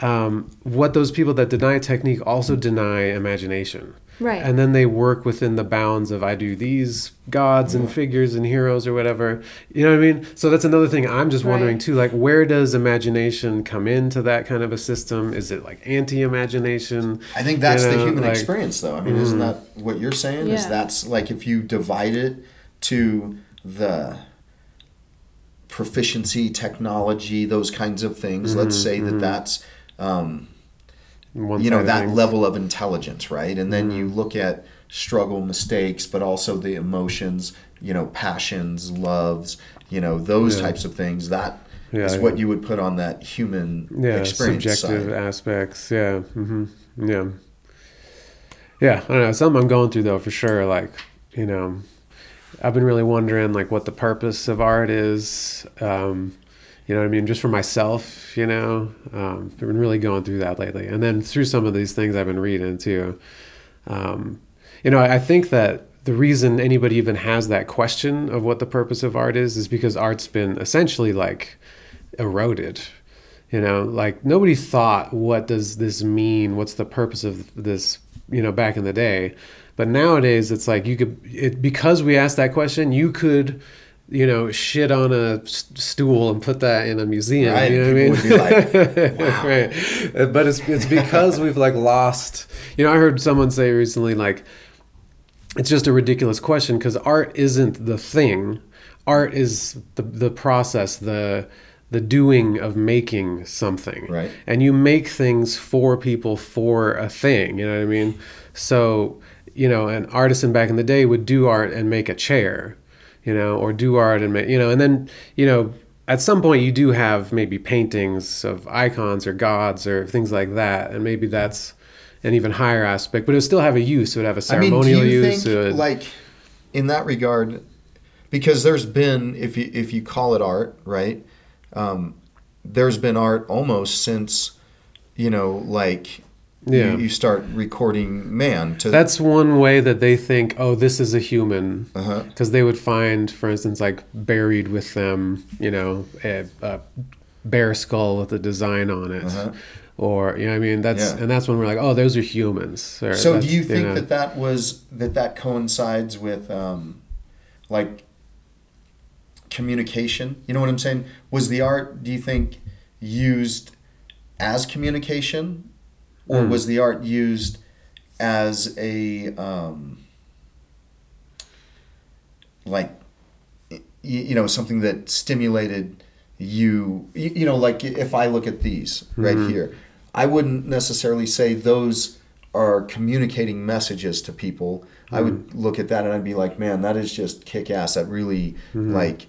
um, what those people that deny technique also deny imagination. right And then they work within the bounds of I do these gods and figures and heroes or whatever. You know what I mean? So that's another thing I'm just wondering Right. too. Like, where does imagination come into that kind of a system? Is it like anti-imagination? I think that's You the human like- experience, though. I mean, isn't that what you're saying? Is that's like if you divide it to the proficiency, technology, those kinds of things. Let's say that that's um, you know that things. level of intelligence, right? And then you look at struggle, mistakes, but also the emotions, you know, passions, loves, you know, those Yeah. types of things. That is Yeah, what yeah. you would put on that human yeah experience subjective side. aspects yeah hmm yeah yeah i don't know something i'm going through though for sure like you know i've been really wondering like what the purpose of art is um you know what i mean just for myself you know? Um i've been really going through that lately. And then through some of these things i've been reading too. Um you know i I think that the reason anybody even has that question of what the purpose of art is is because art's been essentially like eroded you know? Like nobody thought what does this mean? What's the purpose of this you know back in the day but nowadays it's like you could it because we asked that question you could you know shit on a stool and put that in a museum Right, you know what i mean would be like, wow. right but it's it's because we've like lost you know i heard someone say recently like it's just a ridiculous question because art isn't the thing. Art is the the process the the doing of making something. Right. and you make things for people for a thing you know what i mean? So you know an artisan back in the day would do art and make a chair you know or do art and make you know and then you know at some point you do have maybe paintings of icons or gods or things like that and maybe that's an even higher aspect but it would still have a use it would have a I mean, ceremonial do you use think, would- like, in that regard, because there's been, if you if you call it art, right? Um, there's been art almost since, you know, like, Yeah. you, you start recording man to That's one way that they think, oh, this is a human. Uh-huh. Because they would find, for instance, like buried with them, you know, a, a bear skull with a design on it. Uh-huh. Or, you know I mean? That's Yeah. And that's when we're like, oh, those are humans. Or So do you think know. that that was that that coincides with um, like communication? You know what I'm saying? Was the art, do you think, used as communication, or Hmm. was the art used as a um, like you know something that stimulated you you you know like if i look at these right hmm. here i wouldn't necessarily say those are communicating messages to people. I would hmm. look at that and i'd be like man that is just kick ass that really hmm. like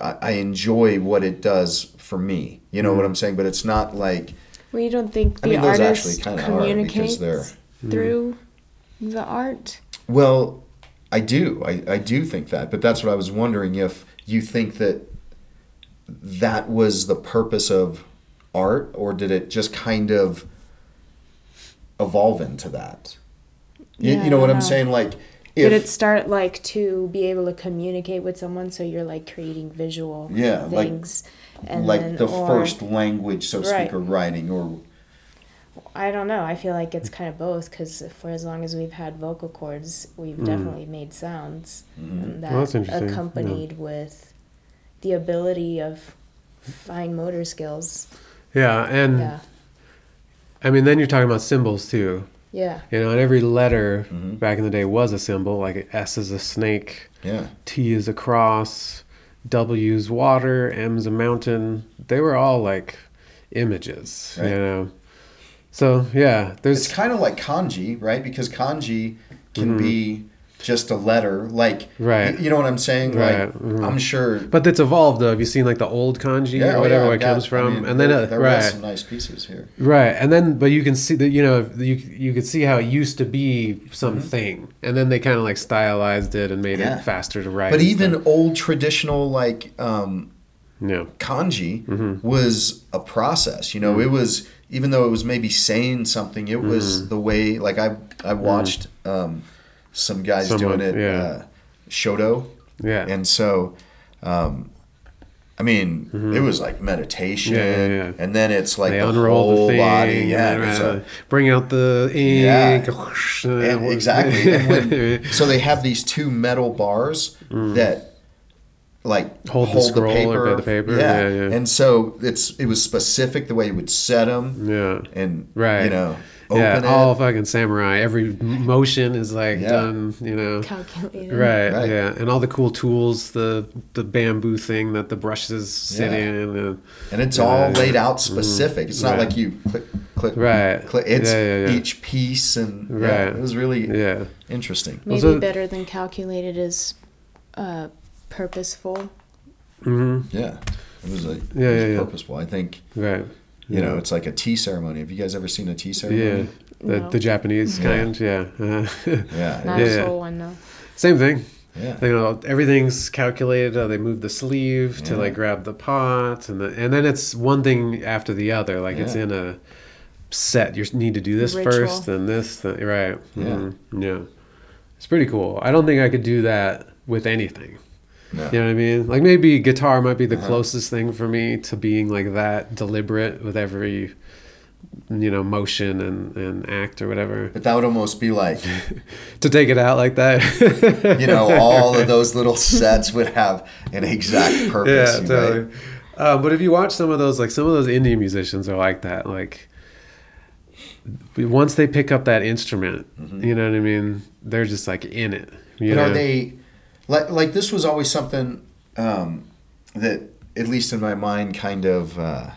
I, I enjoy what it does for me. You know what i'm saying? But it's not like Well, you don't think I the mean, those artist actually kinda are communicates they're- mm. through the art? Well, I do. I, I do think that. But that's what I was wondering if you think that that was the purpose of art, or did it just kind of evolve into that? You, Yeah, you know what don't I'm know. saying? Like, Did it start like to be able to communicate with someone so you're like creating visual Yeah, like- things and like then, the or, first language, so to Right. speak, or writing, or I don't know. I feel like it's kind of both because for as long as we've had vocal cords, we've Mm. definitely made sounds and that Well, that's interesting, yeah. accompanied with the ability of fine motor skills. Yeah, and Yeah, I mean, then you're talking about symbols too. yeah, You know, and every letter Mhm. back in the day was a symbol. Like S is a snake, yeah, T is a cross, W is water, M's a mountain. They were all like images, Right. you know. So yeah, there's it's kind of like kanji, right? Because kanji can Mm-hmm. be just a letter, like Right. y- You know what I'm saying? Right, Like, mhm. I'm sure But it's evolved though. Have you seen like the old kanji Yeah, or oh, whatever yeah, where it comes from? I mean, and then there, uh, there right, some nice pieces here. right, and then but you can see that you know you you could see how it used to be something, and then they kind of like stylized it and made Mm-hmm. Yeah. it faster to write. But even stuff. old traditional like um, yeah, kanji Mm-hmm. was a process. You know, it was even though it was maybe saying something, it Mm-hmm. was the way. Like I I watched um, some guys Someone, doing it, yeah. uh, shodo, yeah, and so. Um, I mean, it was like meditation, Mm-hmm. Yeah, yeah, yeah. and then it's like they the whole the body. Yeah, it's uh, a- bring out the ink. And exactly. And when, so they have these two metal bars that like Mm. Hold the scroll or the paper, yeah, yeah. yeah. And so it's it was specific the way you would set them yeah. and Right. you know open Yeah, it. all fucking samurai. Every motion is like Yeah. done, you know. calculated. Right, Right. yeah, and all the cool tools, the the bamboo thing that the brushes sit Yeah. in, and, and it's all Yeah. laid out specific. It's not Right. like you click click Right. click. It's Yeah, yeah, yeah. each piece and yeah, Right. it was really yeah, interesting. Maybe Also- better than calculated is uh, purposeful. hmm Yeah, it was a it Yeah, was yeah, yeah. purposeful. I think right. you know it's like a tea ceremony. Have you guys ever seen a tea ceremony? yeah, the No. the Japanese kind, yeah, uh, Yeah, Not it a Yeah. soul one though. same thing. yeah. You know, everything's calculated. How they move the sleeve to like grab the pot, and the, and then it's one thing after the other. Like it's in a set. You need to do this Ritual. first, and this, th- right? Yeah. Mhm. yeah. It's pretty cool. I don't think I could do that with anything. No. You know what I mean? Like maybe guitar might be the Uh-huh. closest thing for me to being like that deliberate with every you know motion and, and act or whatever But that would almost be like, to take it out like that you know, all of those little sets would have an exact purpose. yeah right? totally um, but if you watch some of those like some of those indie musicians are like that like once they pick up that instrument you know what i mean they're just like in it you Mm-hmm. But know? are they like like this was always something um, that at least in my mind kind of uh,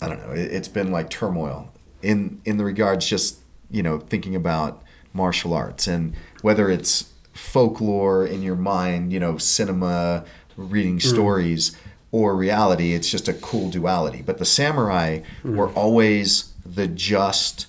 I don't know. It, it's been like turmoil in in the regards just you know thinking about martial arts and whether it's folklore in your mind, you know, cinema, reading stories. Or reality, it's just a cool duality. But the samurai were always the just,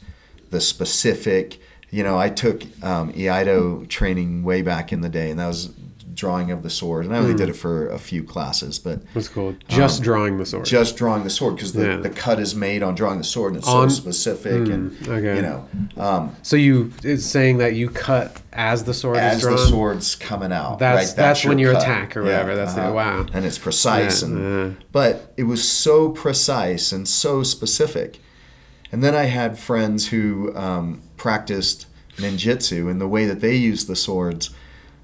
the specific. You know, I took um, Iaido training way back in the day, and that was drawing of the sword. And I only did it for a few classes, but That's cool. Just drawing the sword. Um, just drawing the sword because the, Yeah. the cut is made on drawing the sword, and it's On- so specific. and okay. you know, um, so you it's saying that you cut as the sword as is drawn. the sword's coming out, That's- right? that's when your you cut. uh-huh. attack or whatever. That's it. Wow. and it's precise. Yeah, and yeah. but it was so precise and so specific. And then I had friends who um, practiced ninjutsu, and the way that they used the swords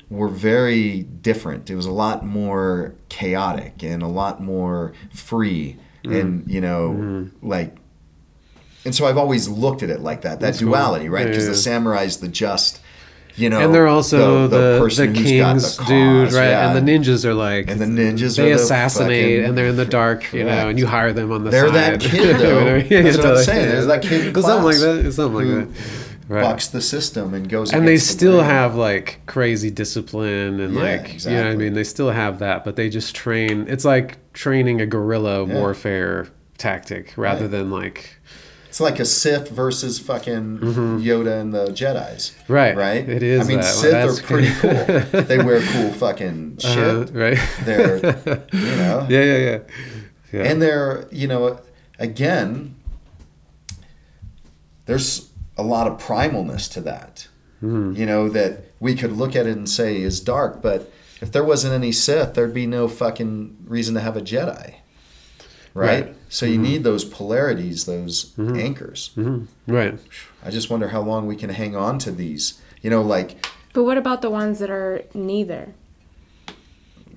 were very different. It was a lot more chaotic and a lot more free, Mm. and you know, Mm-hmm. like. And so I've always looked at it like that, that That's cool. duality, right? Because yeah. the samurai's the just, you know, and they're also the, the, person who's got kings the dude, right? yeah. And the ninjas are like, And the ninjas they the assassinate, fucking- and they're in the dark, you know, and you hire them on the They're side. that kid, though. That's what I'm saying. There's that kid in It's something like that. It's something who like that. Right. bucks the system and goes. and they against the still have like crazy discipline and Yeah, like you know what I mean. They still have that, but they just train. It's like training a guerrilla Yeah. warfare tactic rather Right. than like It's like a Sith versus fucking Yoda and the Jedi's. Mm-hmm. Right. Right. It is I mean, that. Sith That's are pretty cool. they wear cool fucking shit. uh, right. They're, you know, yeah, yeah, yeah. Yeah. and they're, you know, again, there's a lot of primalness to that. Mm-hmm. You know that we could look at it and say is dark, but if there wasn't any Sith, there'd be no fucking reason to have a Jedi. Right. Right. So you need those polarities, those anchors. Mhm. Right. I just wonder how long we can hang on to these. You know, like But what about the ones that are neither?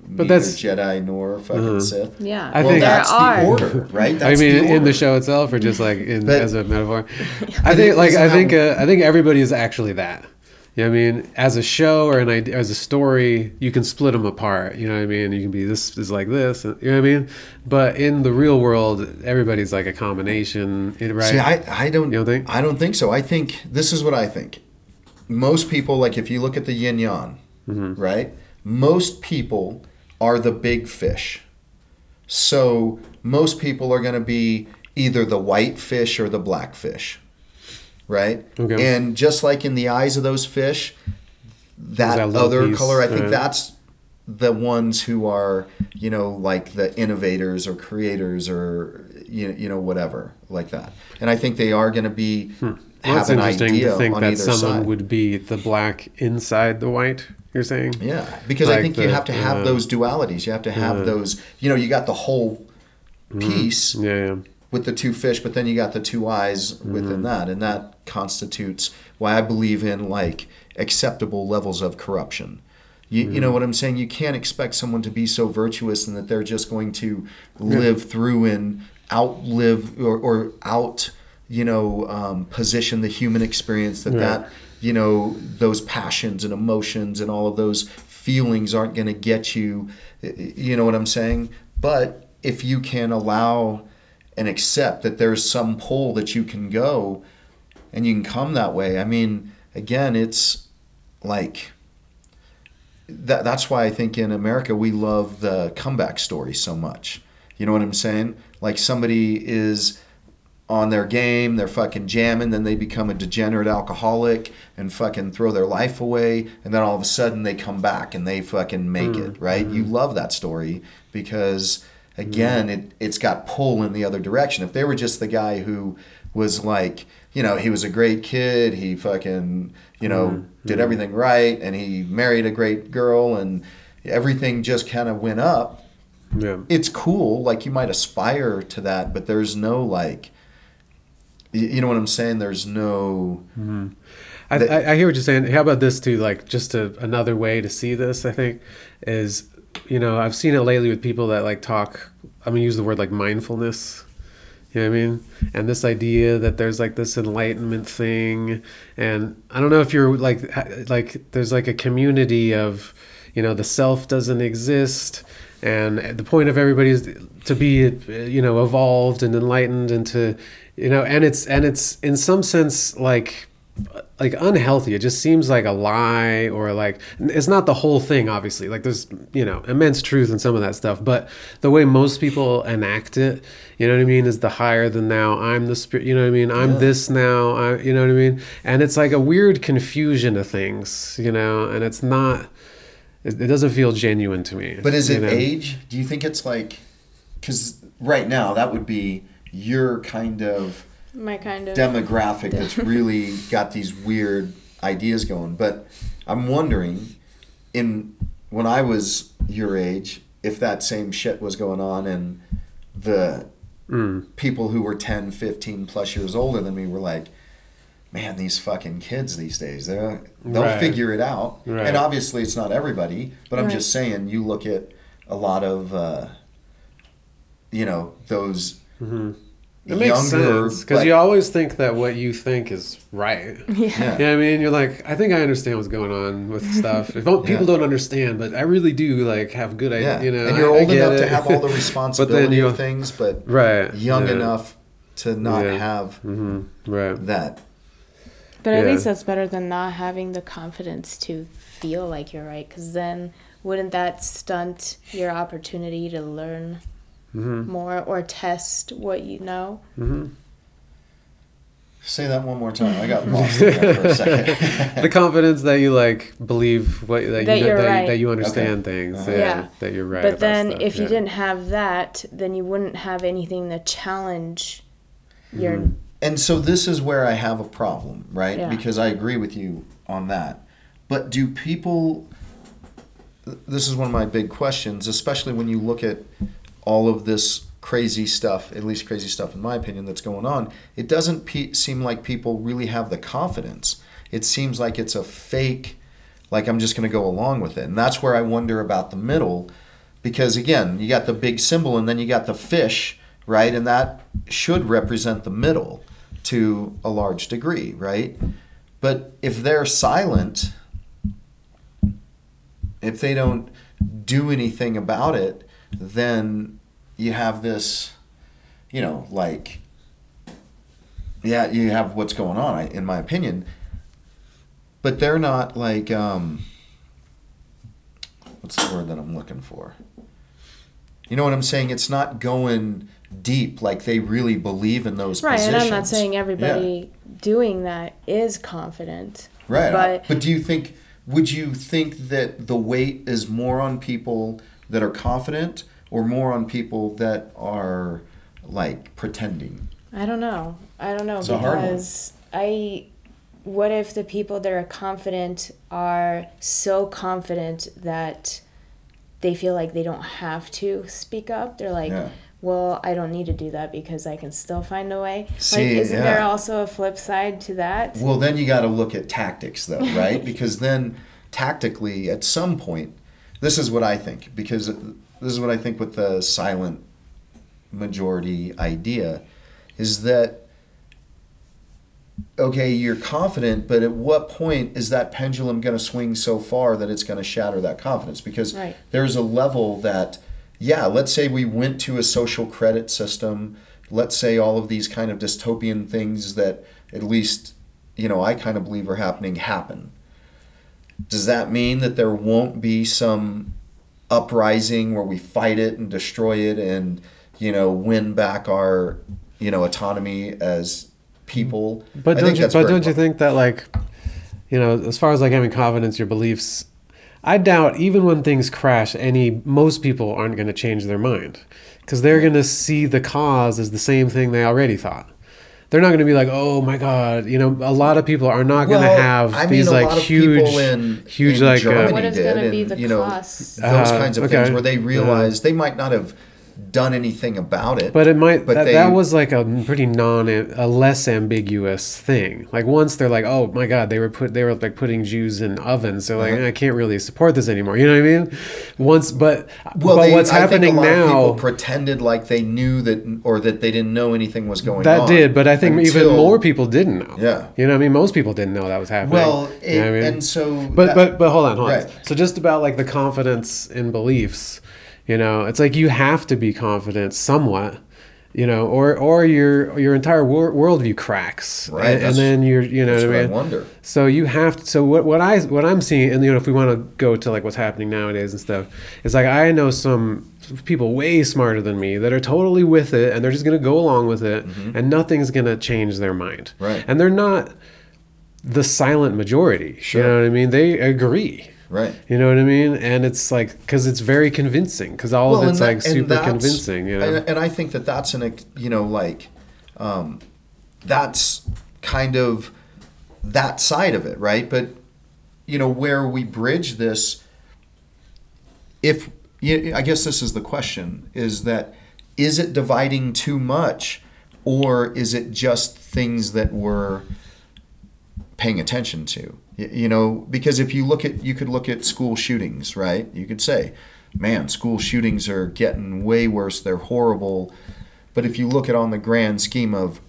But that's- Jedi nor fucking Sith. Yeah. I well, think- that's There are. the order, right? I mean, in order. the show itself, or just like in, But- as a metaphor. I think, like, I think, uh, I think everybody is actually that. You know what I mean? As a show or an idea, as a story, you can split them apart. You know what I mean? You can be this is like this. You know what I mean? But in the real world, everybody's like a combination, right? See, I, I don't, You don't think? I don't think so. I think this is what I think. Most people, like if you look at the yin yang, Mm-hmm. right? Most people are the big fish. So most people are going to be either the white fish or the black fish, right? Okay. And just like in the eyes of those fish, that, that other piece, color, I think right. that's the ones who are, you know, like the innovators or creators or you you know whatever like that. And I think they are going to be hmm. Well, have it's an interesting idea to think that someone side. would be the black inside the white. You're saying? Yeah, because I Like think you have to have uh, those dualities. You have to have uh, those. You know, you got the whole piece Yeah, yeah. with the two fish, but then you got the two eyes Mm-hmm. within that, and that constitutes why I believe in like acceptable levels of corruption. You, you Mm-hmm. know what I'm saying? You can't expect someone to be so virtuous and that they're just going to live through and outlive or, or out, you know, um, position the human experience that that, you know, those passions and emotions and all of those feelings aren't going to get you. You know what I'm saying? But if you can allow and accept that there's some pull that you can go and you can come that way. I mean, again, it's like that that's why I think in America we love the comeback story so much. You know what I'm saying? Like somebody is on their game, they're fucking jamming, then they become a degenerate alcoholic and fucking throw their life away, and then all of a sudden they come back and they fucking make it, mm. right? You mm-hmm. love that story because again, mm-hmm. it it's got pull in the other direction. If they were just the guy who was like, you know, he was a great kid, he fucking, you know, mm-hmm. did everything right and he married a great girl and everything just kind of went up Yeah. it's cool like you might aspire to that but there's no like you know what i'm saying there's no mm-hmm. I, that- I, I hear what you're saying. How about this too? Like just a, another way to see this, I think, is you know I've seen it lately with people that like talk. I'm gonna use the word like mindfulness. You know what I mean? And this idea that there's like this enlightenment thing, and I don't know if you're like like there's like a community of, you know, the self doesn't exist, and the point of everybody is to be, you know, evolved and enlightened, and to, you know, and it's and it's in some sense like like unhealthy. It just seems like a lie or like it's not the whole thing obviously. Like there's you know immense truth in some of that stuff but the way most people enact it you know what i mean is the higher than now i'm the spirit you know what i mean? I'm Yeah. this now I, you know what i mean? And it's like a weird confusion of things you know and it's not it, it doesn't feel genuine to me but is it know? age? Do you think it's like because right now that would be your kind of My kind of. demographic that's really got these weird ideas going but i'm wondering in when i was your age if that same shit was going on and the Mm. people who were 10 15 plus years older than me were like man, these fucking kids these days, they'll, they'll Right. figure it out. Right. And obviously, it's not everybody, but I'm Right. just saying, you look at a lot of, uh, you know, those Mm-hmm. It makes sense because like- you always think that what you think is right. Yeah. yeah. Yeah, I mean, you're like, I think I understand what's going on with stuff. If people Yeah. don't understand, but I really do like have good Yeah. You know, and you're I- I old get enough to have all the responsibility you- of things, but right, young yeah. enough to not Yeah. have hmm Right. that. But at Yeah. least that's better than not having the confidence to feel like you're right because then wouldn't that stunt your opportunity to learn hmm more or test what you know hmm Say that one more time. I got lost in there for a second. the confidence that you like believe what that, That you know, you're that, right. you, that you understand things. Uh-huh. Yeah, Yeah. that you're right. but about then stuff, if you didn't have that then you wouldn't have anything to challenge your Mhm. And so this is where I have a problem, right? Yeah. Because I agree with you on that. But do people this is one of my big questions, especially when you look at all of this crazy stuff, at least crazy stuff in my opinion that's going on. It doesn't pe- seem like people really have the confidence. It seems like it's a fake like I'm just going to go along with it. And that's where I wonder about the middle because again, you got the big symbol and then you got the fish, right? And that should represent the middle to a large degree, right? But if they're silent, if they don't do anything about it, then you have this, you know, like, yeah, you have what's going on, in my opinion. But they're not like, um, what's the word that I'm looking for? You know what I'm saying? It's not going deep like they really believe in those positions. right and i'm not saying everybody doing that is confident Right. But- But, do you think would you think that the weight is more on people that are confident or more on people that are like pretending? I don't know. I don't know It's a hard one. because I what if the people that are confident are so confident that they feel like they don't have to speak up? They're like, Yeah. well, I don't need to do that because I can still find a way. like See, isn't there also a flip side to that? Well, then you got to look at tactics though, right? because then tactically at some point this is what I think because this is what I think with the silent majority idea is that okay, you're confident, but at what point is that pendulum going to swing so far that it's going to shatter that confidence? Because Right. there's a level that, yeah, let's say we went to a social credit system. Let's say all of these kind of dystopian things that at least, you know, I kind of believe are happening happen. Does that mean that there won't be some uprising where we fight it and destroy it and, you know, win back our, you know, autonomy as people? But I don't think you? But don't you think that like, you know, as far as like having confidence your beliefs, I doubt even when things crash, any most people aren't going to change their mind because they're going to see the cause as the same thing they already thought. They're not going to be like, oh my god, you know. A lot of people are not going to Well, have I mean, these a like huge, in- huge in like. Germany Uh, what is going to be the you know, cost? those Uh, kinds of okay. things where they Yeah. realize they might not have done anything about it. But it might But that, they- that was like a pretty non a less ambiguous thing. Like once they're like, oh my god, they were put they were like putting Jews in ovens. So like Uh-huh. I can't really support this anymore. You know what I mean? Once, but well, but they, what's I happening a lot Of people now? pretended like they knew that, or that they didn't know anything was going That on. That did, but I think even more people didn't know. Yeah. you know, what I mean, most people didn't know that was happening. Well, You know I mean? and so, But that- but but hold on, hold on. Right. So just about like the confidence in beliefs, you know, it's like you have to be confident somewhat, you know, or or your your entire wor- worldview cracks, Right, And, and then you're you know that's what what I mean. wonder. So you have to, so what what I what I'm seeing, and you know, if we want to go to like what's happening nowadays and stuff, it's like I know some people way smarter than me that are totally with it, and they're just gonna go along with it, and nothing's gonna change their mind, Mm-hmm. Right. And they're not the silent majority. Sure. You know what I mean? They agree. Right. You know what I mean? And it's like because it's very convincing because all of it's and like super convincing. You know? and, and I think that that's an you know like um, that's kind of that side of it, right? But you know where we bridge this, if you, I guess this is the question: is that is it dividing too much, or is it just things that we're paying attention to. You know, because if you look at, you could look at school shootings, right? You could say, man, school shootings are getting way worse. They're horrible. But if you look at on the grand scheme of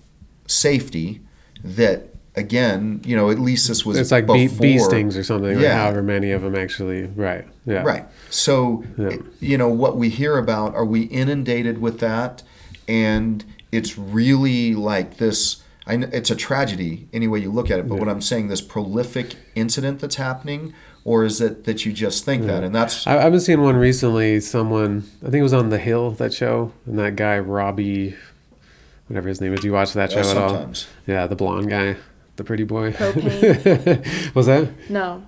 safety, that again, you know, at least this was It's like bee, bee stings or something, or Yeah. however many of them actually. Right. Yeah. Right. So, Yeah. you know, what we hear about, are we inundated with that? And it's really like this. I kn- it's a tragedy any way you look at it. But what I'm saying, this prolific incident that's happening, or is it that you just think that? And that's I, I've been seeing one recently. Someone, I think it was on The Hill, that show, and that guy Robbie, whatever his name is. Do you watch that show uh, at all? Yeah, the blonde guy, the pretty boy. Propane. was that? No.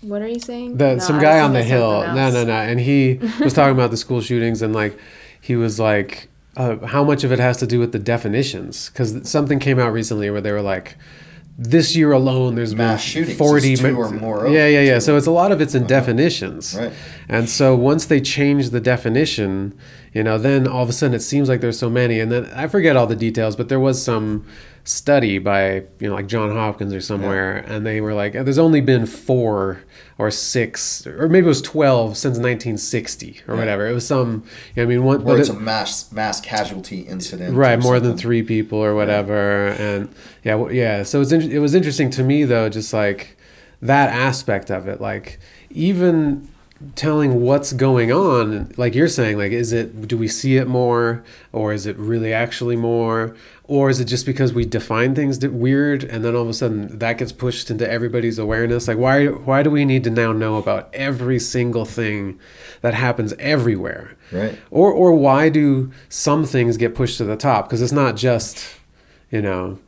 What are you saying? The No, some guy on the hill. No, no, no. And he was talking about the school shootings and like he was like uh, how much of it has to do with the definitions? Because something came out recently where they were like this year alone there's Mass been shootings. 40 is two ma- or more yeah yeah yeah. so it's a lot of it's in definitions. Right. and so once they change the definition you know then all of a sudden it seems like there's so many. And then i forget all the details but there was some study by you know like john hopkins or somewhere and they were like oh, there's only been four or six or maybe it was 12 since 1960 or whatever. It was some you know, i mean one but it's it- a mass mass casualty incident. right or more than three people or whatever and yeah yeah so it's it was interesting to me though just like that aspect of it like even telling what's going on like you're saying like is it do we see it more or is it really actually more? Or is it just because we define things weird and then all of a sudden that gets pushed into everybody's awareness? Like why why do we need to now know about every single thing that happens everywhere? Right. or or why do some things get pushed to the top? Because it's not just you know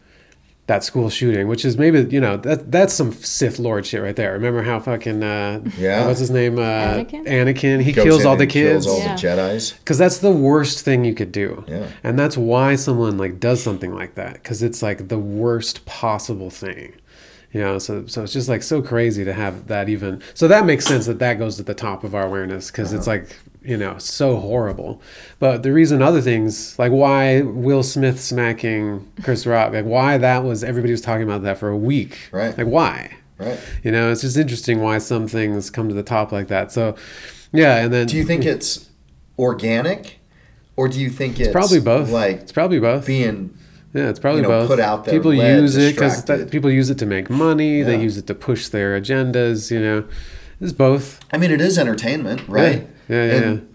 that school shooting which is maybe you know that that's some sith lord shit right there remember how fucking uh Yeah. what's his name uh Anakin? anakin he Goes kills all the and kills kids all Yeah. the Jedi's. because that's the worst thing you could do Yeah. and that's why someone like does something like that because it's like the worst possible thing you know so so it's just like so crazy to have that even so that makes sense that that goes to the top of our awareness because it's like you know so horrible but the reason other things like why will smith smacking chris rock like why that was everybody was talking about that for a week Right. like why Right. you know it's just interesting why some things come to the top like that so yeah and then Do you think it's organic, or do you think it's, probably both Like it's probably both being Yeah, it's probably you know, both. put out there, people led, use it because people use it to make money. They use it to push their agendas. You know, it's both. I mean, it is entertainment, right? Yeah, yeah, and,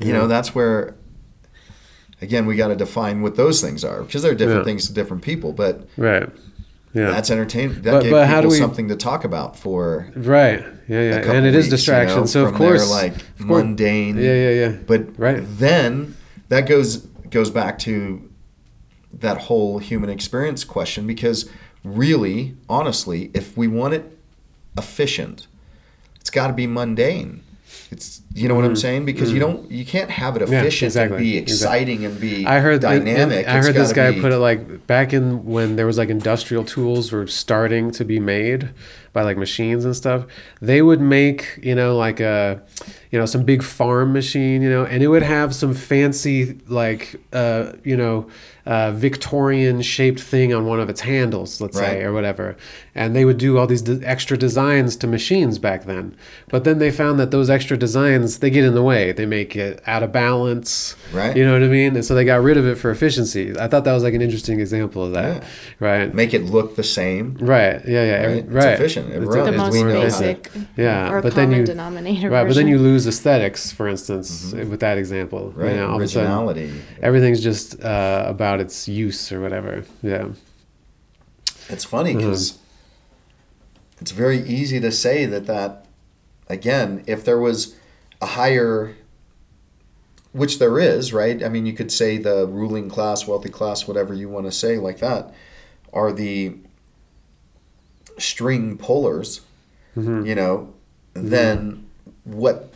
You know, that's where, again, we got to define what those things are because they're different Yeah. things to different people. But Right. Yeah. that's entertainment. That But- gave but people we- something to talk about for right. Yeah, yeah. And it is weeks, you distraction. know, so of from their, course, like, of course- mundane- Yeah, yeah, yeah. But Right. then that goes goes back to that whole human experience question because really, honestly, if we want it efficient, it's got to be mundane. It's you know what I'm saying because you don't you can't have it Mm-hmm. Yeah, efficient exactly, and be exactly. exciting and be I heard dynamic. I heard this guy be- put it like back in when there was like industrial tools were starting to be made by like machines and stuff. They would make you know like a you know some big farm machine you know and it would have some fancy like uh you know uh, Victorian shaped thing on one of its handles, let's say, or whatever. And they would do all these de- extra designs to machines back then. But then they found that those extra designs they get in the way. They make it out of balance. Right. You know what I mean? And so they got rid of it for efficiency. I thought that was like an interesting example of that. Yeah. Right. make it look the same. Right. Yeah. Yeah. Right. Right. Efficient. It It's- The most we more know how to- basic Yeah, or but then you- denominator Right, but then you lose aesthetics, for instance, with that example. Mm-hmm. Right. You know, all sudden, Originality. everything's just uh, about its use or whatever. Yeah. It's funny Mm-hmm. because it's very easy to say that that again, if there was a higher, which there is, right? I mean, you could say the ruling class, wealthy class, whatever you want to say, like that, are the string pullers. Mm-hmm. You know, then what?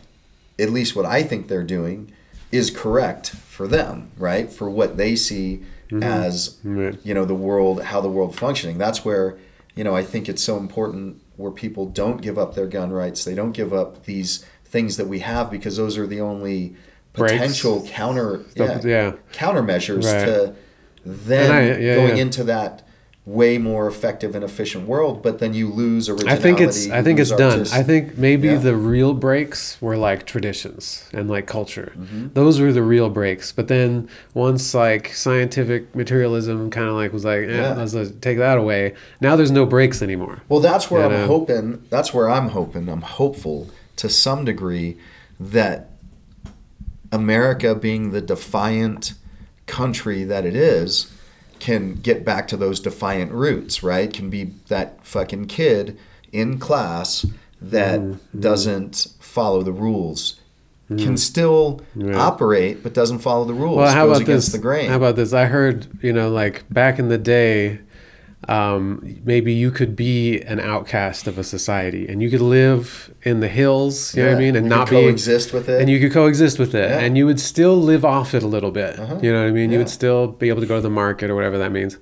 At least what I think they're doing is correct for them, right? For what they see as Right. you know the world how the world functioning that's where you know i think it's so important where people don't give up their gun rights they don't give up these things that we have because those are the only Brakes. potential counter yeah, yeah. countermeasures Right. to then I- yeah, going yeah. into that way more effective and efficient world, but then you lose I originality. think it's I think it's lose done. I think maybe Yeah. the real brakes were like traditions and like culture. Mm-hmm. Those were the real brakes. But then once like scientific materialism kind of like was like, eh, Yeah. let's, let's take that away. Now there's no brakes anymore. Well, that's where I'm hoping. That's where I'm hoping. I'm hopeful to some degree that America, being the defiant country that it is, can get back to those defiant roots. Right? Can be that fucking kid in class that Mm-hmm. doesn't follow the rules. Can still Right. operate, but doesn't follow the rules. Well, how goes about against this? the grain. How about this? I heard, you know, like back in the day, um, maybe you could be an outcast of a society and you could live in the hills, you know what I mean, and you not could be coexist with it. and you could coexist with it, Yeah. Uh-huh. and you would still live off it a little bit. You know what I mean? You would still be able to go to the market or whatever that means.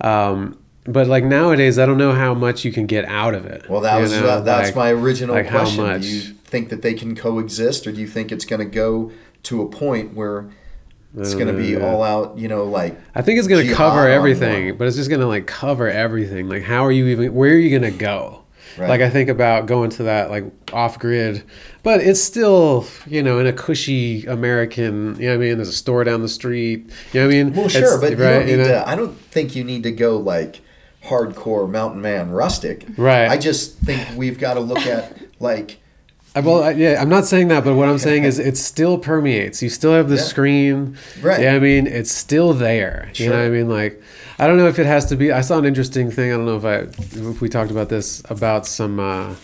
Um, but like nowadays, I don't know how much you can get out of it. Well, that was know, that's like- my original like how question. much? Do you think that they can coexist, or do you think it's going to go to a point where it's going to be yeah. all out? You know, like I think it's going to jihad cover everything, but it's just going to like cover everything. Like, how are you even? Where are you going to go? Right. Like, I think about going to that like off grid, but it's still you know in a cushy American. You know what I mean? There's a store down the street. You know what I mean? Well, It's- sure, but you don't right, need know? to. I don't think you need to go like hardcore mountain man rustic. Right. I just think we've got to look at like well, I, yeah, I'm not saying that, but what I'm saying is it still permeates. You still have the Yeah. screen. Right. Yeah, I mean, it's still there. Sure. You know what I mean? Like, I don't know if it has to be. I saw an interesting thing. I don't know if I if we talked about this about some uh,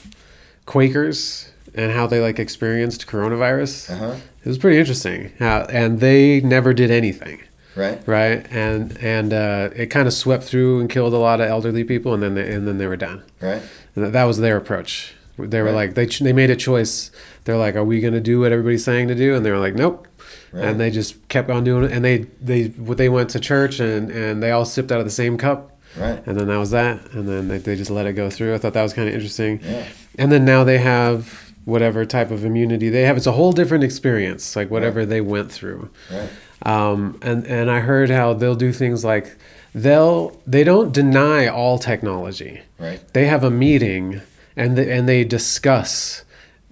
Quakers and how they like experienced coronavirus. Uh-huh. It was pretty interesting. How and they never did anything. right. Right, and and uh, it kind of swept through and killed a lot of elderly people, and then they, and then they were done. Right. And that- that was their approach. They were Right. like they they made a choice. They're like, are we going to do what everybody's saying to do? And they were like, nope. Right. And they just kept on doing it. And they they they went to church and and they all sipped out of the same cup. Right. And then that was that. And then they, they just let it go through. I thought that was kind of interesting. Yeah. And then now they have whatever type of immunity they have. It's a whole different experience, like whatever they went through. Right. Um, and and I heard how they'll do things like they'll they don't deny all technology. Right. They have a meeting and they, and they discuss,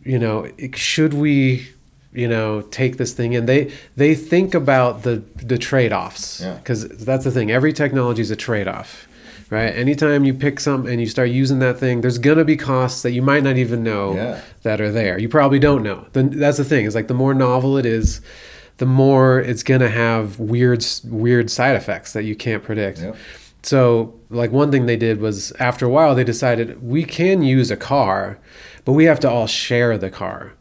you know, should we, you know, take this thing and they they think about the the trade offs Yeah. because that's the thing. Every technology is a trade off. Right. Anytime you pick some and you start using that thing, there's gonna be costs that you might not even know Yeah. that are there. You probably don't know. Then that's the thing. Is like the more novel it is, the more it's gonna have weird weird side effects that you can't predict. Yep. So like one thing they did was after a while they decided we can use a car, but we have to all share the car,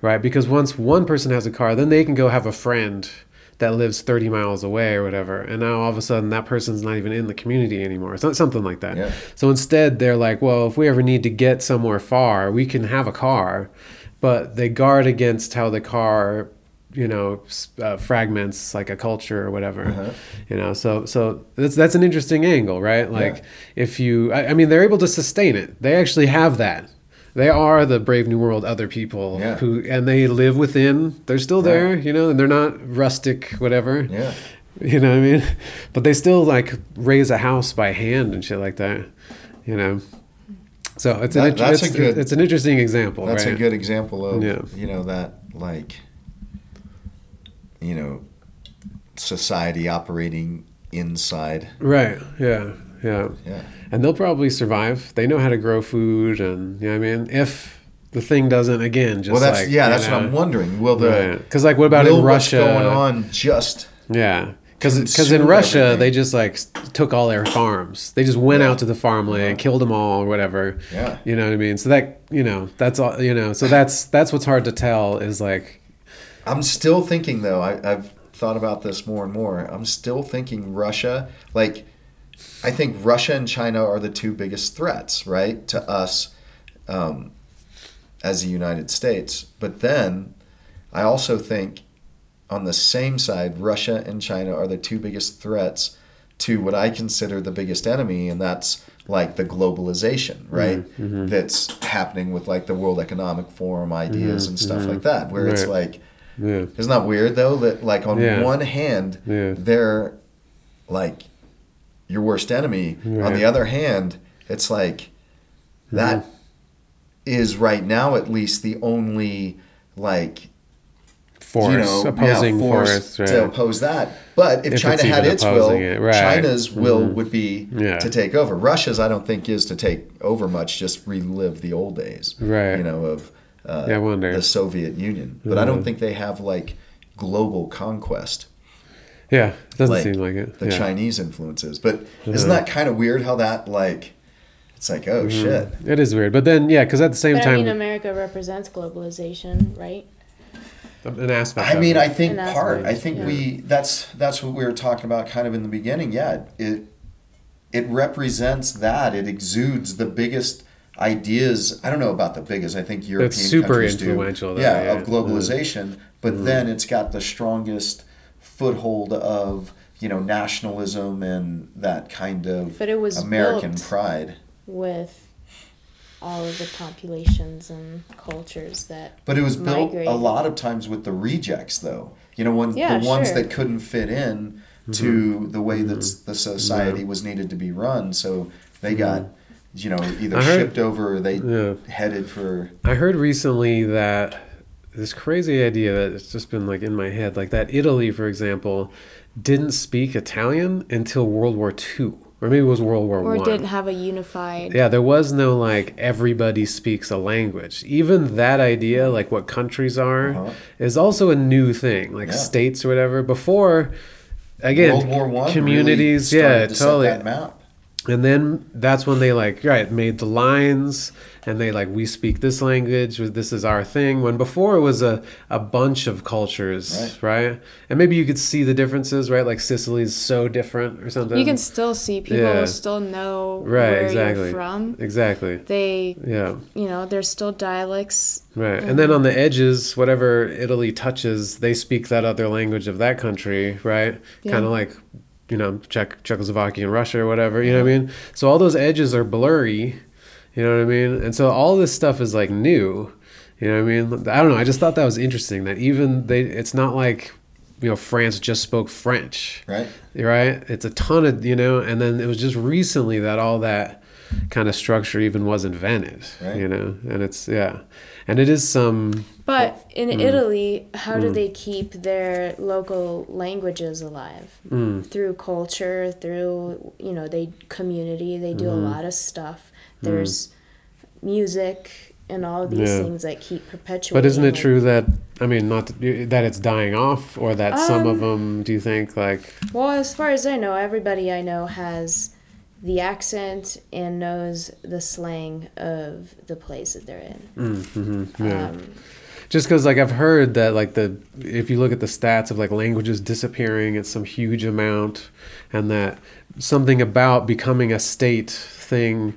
right? Because once one person has a car, then they can go have a friend that lives 30 miles away or whatever. And now all of a sudden that person's not even in the community anymore. It's not something like that. Yeah. So instead they're like, well, if we ever need to get somewhere far, we can have a car, but they guard against how the car, you know, uh, fragments like a culture or whatever. Uh-huh. You know, so so that's that's an interesting angle, right? Like Yeah. if you, I, I mean, they're able to sustain it. They actually have that. They are the brave new world other people Yeah. who, and they live within. They're still there, you know, and they're not rustic, whatever. Yeah. You know what I mean? But they still like raise a house by hand and shit like that. You know. So it's an That- int- that's a good- it's an interesting example, That's right? a good example of Yeah. you know that like you know society operating inside. Right. Yeah. Yeah. Yeah. And they'll probably survive. They know how to grow food, and you know what I mean. If the thing doesn't again, just well, that's like, yeah. That's know, what I'm wondering. Will the Because like, what about in what's Russia? going on just Yeah, because in Russia everything. they just like took all their farms. They just went Yeah. out to the farmland, killed them all or whatever. Yeah. you know what I mean. So that you know that's all you know. So that's that's what's hard to tell is like I'm still thinking though. I, I've thought about this more and more. I'm still thinking Russia. Like, I think Russia and China are the two biggest threats, right, to us um, as the United States. But then, I also think on the same side, Russia and China are the two biggest threats to what I consider the biggest enemy, and that's like the globalization, mm-hmm. right? Mm-hmm. That's happening with like the World Economic Forum ideas mm-hmm. and stuff like that, where it's like yeah, isn't that weird though? That like on Yeah. one hand, Yeah. they're like your worst enemy. On the other hand, it's like that is right now at least the only like Force you know opposing force force, right? to oppose that. But if, If China it's had its will, it, right. China's will Mhm. would be to take over. Russia's I don't think is to take over much. Just relive the old days, Right. You know of uh, Yeah, I wonder. the Soviet Union. But I don't Mhm. think they have like global conquest yeah, it doesn't like seem like it. the yeah. Chinese influences. But isn't Mhm. that kind of weird how that like it's like oh shit. It is weird, but then yeah, because at the same But I time, mean, America represents globalization, right? an aspect. I of mean, it. I think And part. what- I think yeah. we that's that's what we were talking about kind of in the beginning. Yeah, it it represents that. It exudes the biggest ideas. I don't know about the biggest. I think European super countries do. influential, though, yeah, yeah. of globalization. Mm. But mm. then it's got the strongest foothold of you know nationalism and that kind of But it was American built pride. with all of the populations and cultures that. But it was built a lot of times with the rejects, though. You know, when Yeah, the ones sure. that couldn't fit in mm-hmm. to the way that s the society mm-hmm. was needed to be run, so they got, you know, either heard- shipped over or they Yeah. headed for. I heard recently that this crazy idea that it's just been like in my head, like that Italy, for example, didn't speak Italian until World War II, or maybe it was World War One. Or One. didn't have a unified. Yeah, there was no like everybody speaks a language. Even that idea, like what countries are, Uh-huh. is also a new thing, like Yeah. states or whatever. Before, again, World War One communities, really started yeah, to totally. Set that map. And then that's when they like right made the lines and they like we speak this language this is our thing. When before it was a, a bunch of cultures, right. And maybe you could see the differences, right? Like Sicily's so different or something. You can still see people Yeah. still know right, where exactly. you're from. Exactly. They, Yeah. you know, there's still dialects. Right. And then on the edges, whatever Italy touches, they speak that other language of that country, right? Yeah. Kind of like, you know, Czech, Czechoslovakia and Russia or whatever, you know what I mean? So all those edges are blurry, you know what I mean? And so all this stuff is like new, you know what I mean? I don't know. I just thought that was interesting that even they, it's not like, you know, France just spoke French, Right. right? It's a ton of, you know, and then it was just recently that all that kind of structure even was invented, Right. you know, and it's, yeah. And it is some, But in Mm. Italy, how do they keep their local languages alive? Mm. Through culture, through, you know, they community, they do Mm-hmm. a lot of stuff. There's music and all of these Yeah. things that keep perpetuating. but isn't it like- true that, I mean, not that, that it's dying off or that some of Um, them, do you think, like, Well, as far as I know, everybody I know has the accent and knows the slang of the place that they're in. mm, mhm, yeah. Um, just because like i've heard that like the if you look at the stats of like languages disappearing at some huge amount and that something about becoming a state thing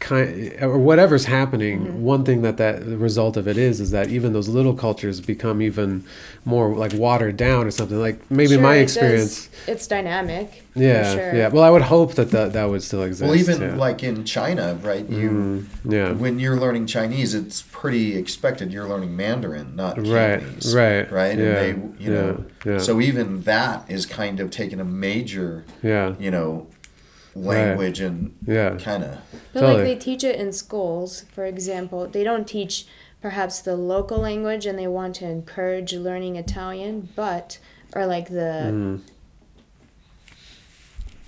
kind or whatever's happening Mm-hmm. one thing that that the result of it is is that even those little cultures become even more like watered down or something like maybe sure, my it experience does- it's dynamic. yeah sure. yeah well i would hope that that, that would still exist Well, even yeah. like in China, right? You Mm, yeah when you're learning Chinese, it's pretty expected you're learning Mandarin, not Right, Cantonese, right, right? yeah, and they, you yeah, know, yeah. so even that is kind of taking a major, yeah you know, language and yeah kind of But Totally. like they teach it in schools, for example, they don't teach perhaps the local language and they want to encourage learning Italian, but or like the Mm.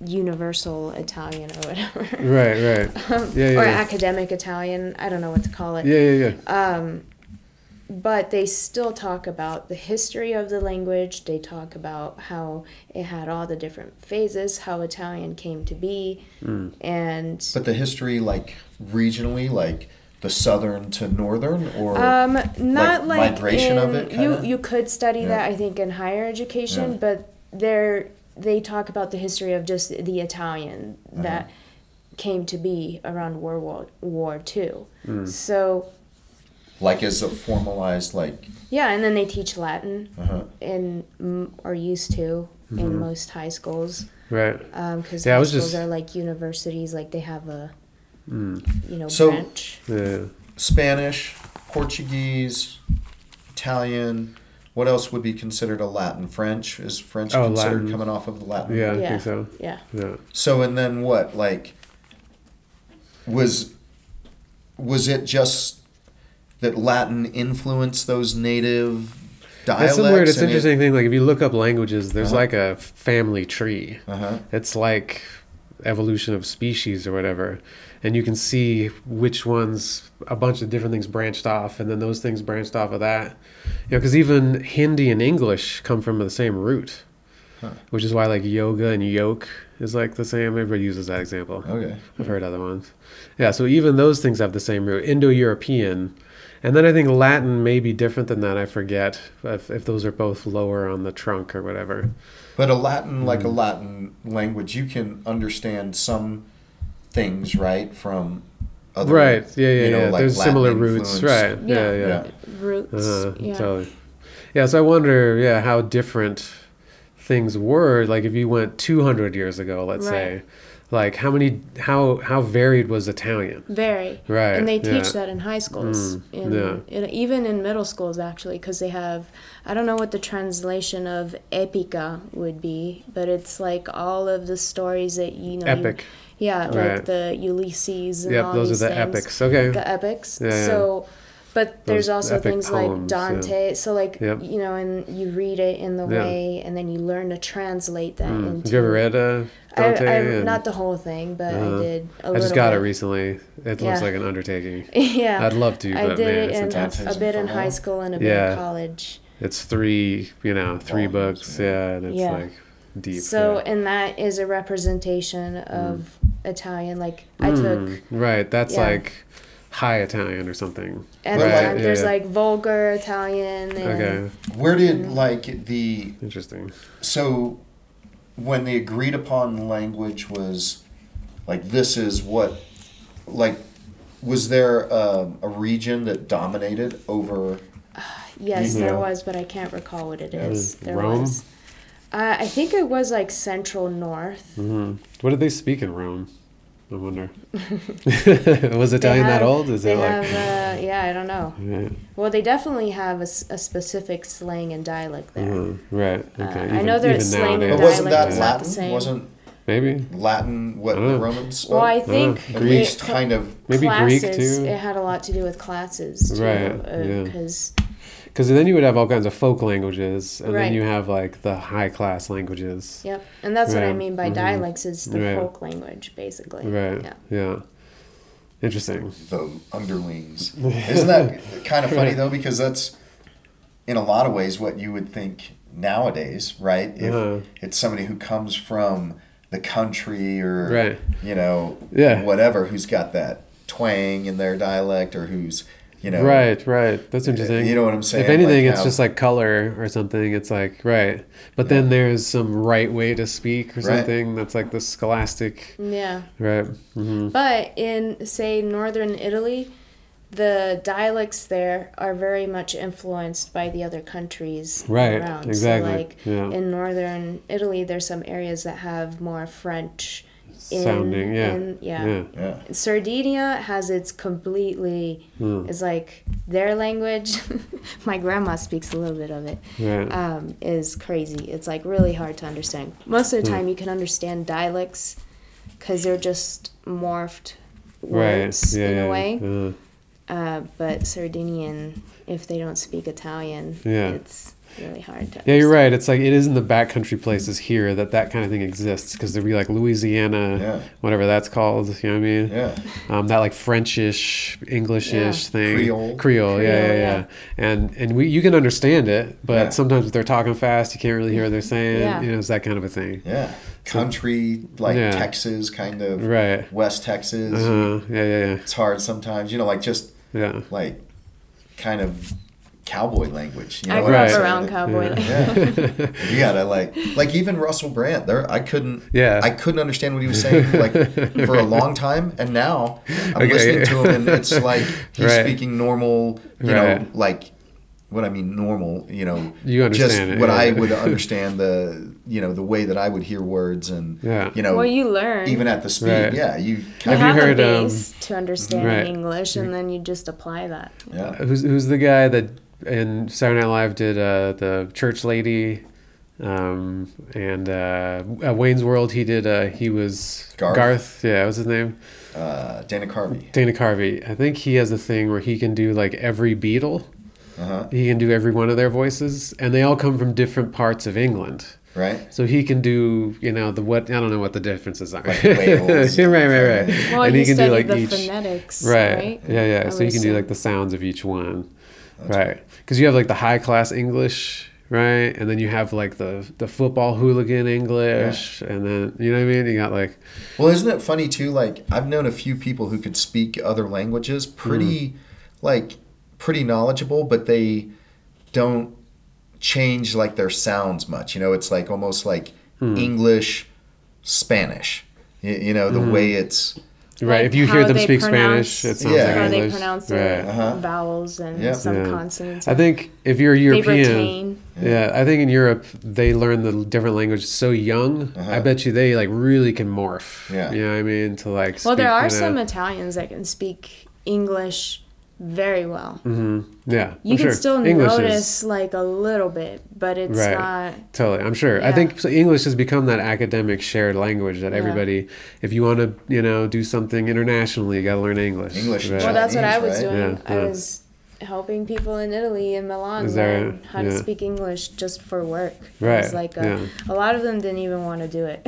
universal Italian or whatever. right right Um, Yeah, yeah, or yeah. academic Italian, I don't know what to call it. yeah yeah yeah Um, but they still talk about the history of the language. They talk about how it had all the different phases, how Italian came to be, Mm. and But the history, like regionally, like the southern to northern, or um, not like like, migration in, of it, You kinda? you could study Yeah. that I think in higher education, Yeah. but they're they talk about the history of just the Italian Uh-huh. that came to be around World War War Two. Mm. So like as a formalized, like yeah, and then they teach Latin. uh-huh. in m- or used to in most high schools right because Mm-hmm. Yeah, high schools just- are like universities like they have a Mm. you know So- branch Yeah. Spanish, Portuguese, Italian. what else would be considered a Latin? French is French Oh, considered Latin. coming off of the Latin? Yeah, I Yeah. think so. Yeah. Yeah. So and then what? Like, was was it just that Latin influenced those native dialects? It's some weird. It's interesting thing. Like if you look up languages, there's Uh-huh. like a family tree. Uh huh. It's like evolution of species or whatever, and you can see which ones a bunch of different things branched off, and then those things branched off of that. You know, because even Hindi and English come from the same root, Huh. which is why like yoga and yoke is like the same. Everybody uses that example. Okay. I've heard other ones. Yeah, so even those things have the same root. Indo-European, and then I think Latin may be different than that. I forget if, if those are both lower on the trunk or whatever. But a Latin, like a Latin language, you can understand some things, right, from other. right? Yeah, yeah, you know, yeah. like There's Latin similar roots, right? Yeah, yeah. Yeah. Yeah. Roots. Uh, yeah. Totally. Yeah. So I wonder, yeah, how different things were. Like if you went 200 years ago, let's say, like how many, how how varied was Italian? Very. Right. And they teach yeah. that in high schools, Mm, in, yeah. in- even in middle schools actually, because they have, I don't know what the translation of epica would be, but it's like all of the stories that you know. you- Epic. yeah, like the Ulysses and Yep, all those are the things. epics. Okay. The epics. Yeah, yeah. So, but there's also things poems, like Dante. So like Yep. you know, and you read it in the Yeah. way, and then you learn to translate that Mm. into. Have you ever read uh, I, Dante? I, and- not the whole thing, but Uh-huh. I did a I little I just got bit. it recently. It looks Yeah. like an undertaking. yeah. I'd love to, I but did man, it it's in intense. a, a bit in high school and a bit Yeah. in college. It's three, you know, three Volumes, books. yeah. Yeah, and it's Yeah. like deep. So, yeah. and that is a representation of Italian. Like I took Mm, right. That's yeah. like high Italian or something. at But the like- time, there's like vulgar Italian and Okay, Where did like the interesting. so when the agreed upon language was like this is what like was there um, a region that dominated over yes, Yeah. there was, but I can't recall what it is. There Rome? was. Uh, I think it was like central north. hmm What did they speak in Rome? I wonder. Was They Italian that old? Is they it like? have, uh, yeah, I don't know. Yeah. Well, they definitely have a, a specific slang and dialect there. Mhm. Right. Uh, Okay. I know there's even slang and but nowadays. wasn't dialect that is not the Latin same. wasn't Maybe. Latin what the Oh. Romans spoke Well, I think Uh, at Greek. least kind of Maybe classes, Greek too. It had a lot to do with classes too, Right, yeah. Because Because then you would have all kinds of folk languages, and Right. then you have like the high class languages. yep, and that's what I mean by mhm. dialects is the Right. folk language, basically. Right. Yeah. Yeah. Interesting. the underlings. Isn't that kind of funny though? Because that's in a lot of ways what you would think nowadays, right? If Uh-huh. it's somebody who comes from the country or Right. you know, Yeah. whatever, who's got that twang in their dialect or who's you know, Right, right. That's interesting. You know what I'm saying? If anything, Like it's how- just like color or something. It's like right, but then there's some right way to speak or Right. something. That's like the scholastic. Yeah. Right. hmm But in say northern Italy, the dialects there are very much influenced by the other countries Right, around. exactly, So like yeah. in northern Italy, there's some areas that have more French. In, Sounding. Yeah. in- yeah. Yeah. Yeah. Sardinia has its completely Hmm. is like their language. My grandma speaks a little bit of it. Right. Um, is crazy. It's like really hard to understand. Most of the Hmm. time, you can understand dialects because they're just morphed right. words Yeah. in yeah. a way. Uh, Uh, but Sardinian, if they don't speak Italian, Yeah. it's really hard to. Yeah, you're right. It's like it is in the backcountry places here that that kind of thing exists because there'd be like Louisiana, Yeah. whatever that's called. You know what I mean? Yeah. Um, that like Frenchish, Englishish Yeah. thing. Creole. Creole. yeah, yeah, Creole, yeah, yeah. And and we you can understand it, but Yeah. sometimes if they're talking fast, you can't really hear what they're saying. Yeah. You know, it's that kind of a thing. Yeah. Country like Yeah. Texas kind of Right. West Texas. Uh, yeah, yeah, It's hard sometimes, you know, like just yeah, yeah. like kind of cowboy language. You know I what grew I'm Right. up saying? around cowboy. Yeah. Yeah. you gotta like like even Russell Brand. There I couldn't Yeah. I couldn't understand what he was saying like for a long time and now I'm Okay. listening to him and it's like he's Right. speaking normal, you Right. know, like what I mean normal, you know, You understand just it, what yeah. I would understand the you know the way that I would hear words and Yeah. you know well, you learn. even at the speed, Right. yeah, you you Have kind you heard, a um, base to understand right. English, and then you just apply that. yeah. Who's who's the guy that and Saturday Night Live did uh, the church lady, um, and uh, at Wayne's World he did. Uh, he was Garth? Yeah, what was his name? Uh, Dana Carvey. Dana Carvey. I think he has a thing where he can do like every Beatle. Uh-huh. He can do every one of their voices, and they all come from different parts of England. Right? So he can do, you know, the what I don't know what the differences are. Like Wales. right, right, right. Well, and he, he can do studied like the each. phonetics, Right. right? Yeah, yeah. I so would you can do like the sounds of each one. Right. Because you have like the high class English, right? And then you have like the the football hooligan English, and then you know what I mean. You got like Well, isn't it funny too? Like I've known a few people who could speak other languages, pretty, mm. like, pretty knowledgeable, but they don't change like their sounds much. You know, it's like almost like hmm. English, Spanish. You, you know, the mm-hmm. way it's right. Like if you hear them speak Spanish, it sounds Yeah. like how English. they pronounce right. the Uh-huh. vowels and Yeah. some Yeah. consonants. I think if you're European, retain. yeah, I think in Europe they learn the different languages so young. I Uh-huh. bet you they like really can morph. Yeah. you know what I mean to like. Well, there are you know. some Italians that can speak English very well. hmm Yeah, You I'm can sure. still English is- notice like a little bit, but it's Right. not. Totally, I'm sure. I think so English has become that academic shared language that Yeah. everybody, if you want to, you know, do something internationally, you got to learn English. English Right. Well, that's what I was right? doing. Yeah, I was helping people in Italy in Milan Is learn right? how to speak English just for work. It Right, was like a, yeah. a lot of them didn't even want to do it.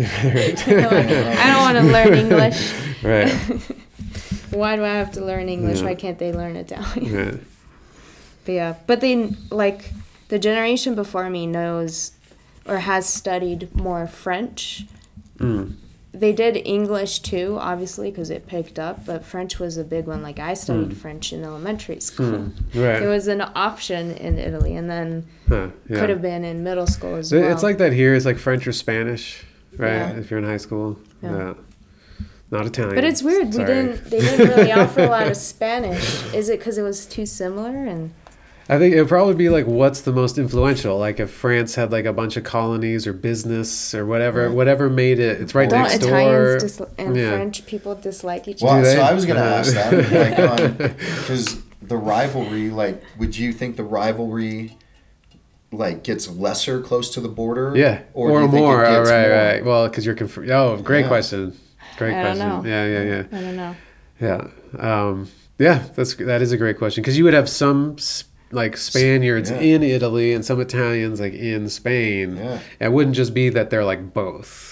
I don't want to learn English. right. Why do I have to learn English? Yeah. Why can't they learn Italian? right. But yeah, but they like the generation before me knows or has studied more French. Mm. They did English too, obviously, because it picked up. But French was a big one. Like I studied French in elementary school. Right. It was an option in Italy, and then Huh, yeah. could have been in middle school as well. It's like that here. It's like French or Spanish, right? Yeah. If you're in high school. Yeah. Yeah. Not Italian. but it's weird. We didn't. They didn't really offer a lot of Spanish. Is it because it was too similar? And I think it would probably be like what's the most influential. Like if France had like a bunch of colonies or business or whatever, Right. whatever made it. It's right don't next door. Italians dis- and Yeah. French people dislike each other? Do so? I was going to Uh-huh. ask that, like, because the rivalry, like, would you think the rivalry, like, gets lesser close to the border? Yeah, or, or, you think more. It Oh, right, more? right. Well, because you're conf- Oh, great Yeah. question. Great I don't question. know. Yeah, yeah, yeah, I don't know. yeah. Um, yeah, that's that is a great question because you would have some s- like Spaniards Yeah. in Italy and some Italians like in Spain. Yeah. It wouldn't just be that they're like both.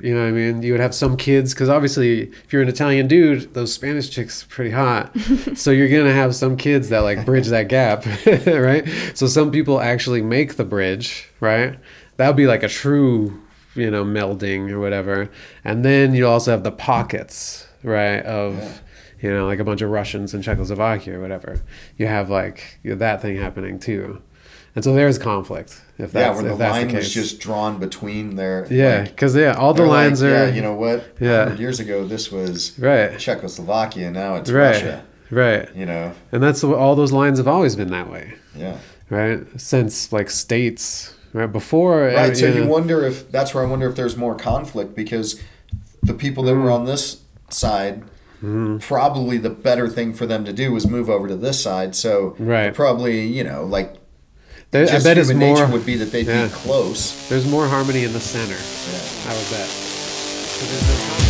You know what I mean? You would have some kids because obviously, if you're an Italian dude, those Spanish chicks are pretty hot. so you're gonna have some kids that like bridge that gap, right? So some people actually make the bridge, right? That would be like a true, you know, melding or whatever. And then you also have the pockets, right? Of Yeah. you know, like a bunch of Russians in Czechoslovakia or whatever. You have like that thing happening too. And so there's conflict if Yeah, that's, where the that's line the was just drawn between their. Yeah, like, because yeah, all the they're like, lines are Yeah, you know what? Yeah. years ago, this was right, Czechoslovakia. Now it's right, Russia. right, You know? and that's all those lines have always been that way, Yeah. right? Since like states, right before, uh, Right. So you you know- wonder if that's where I wonder if there's more conflict because the people that Mm. were on this side. Mm-hmm. Probably the better thing for them to do was move over to this side. So Right. probably you know like there, I bet it's human more. nature would be that they'd yeah. be close. There's more harmony in the center. Yeah. I would bet.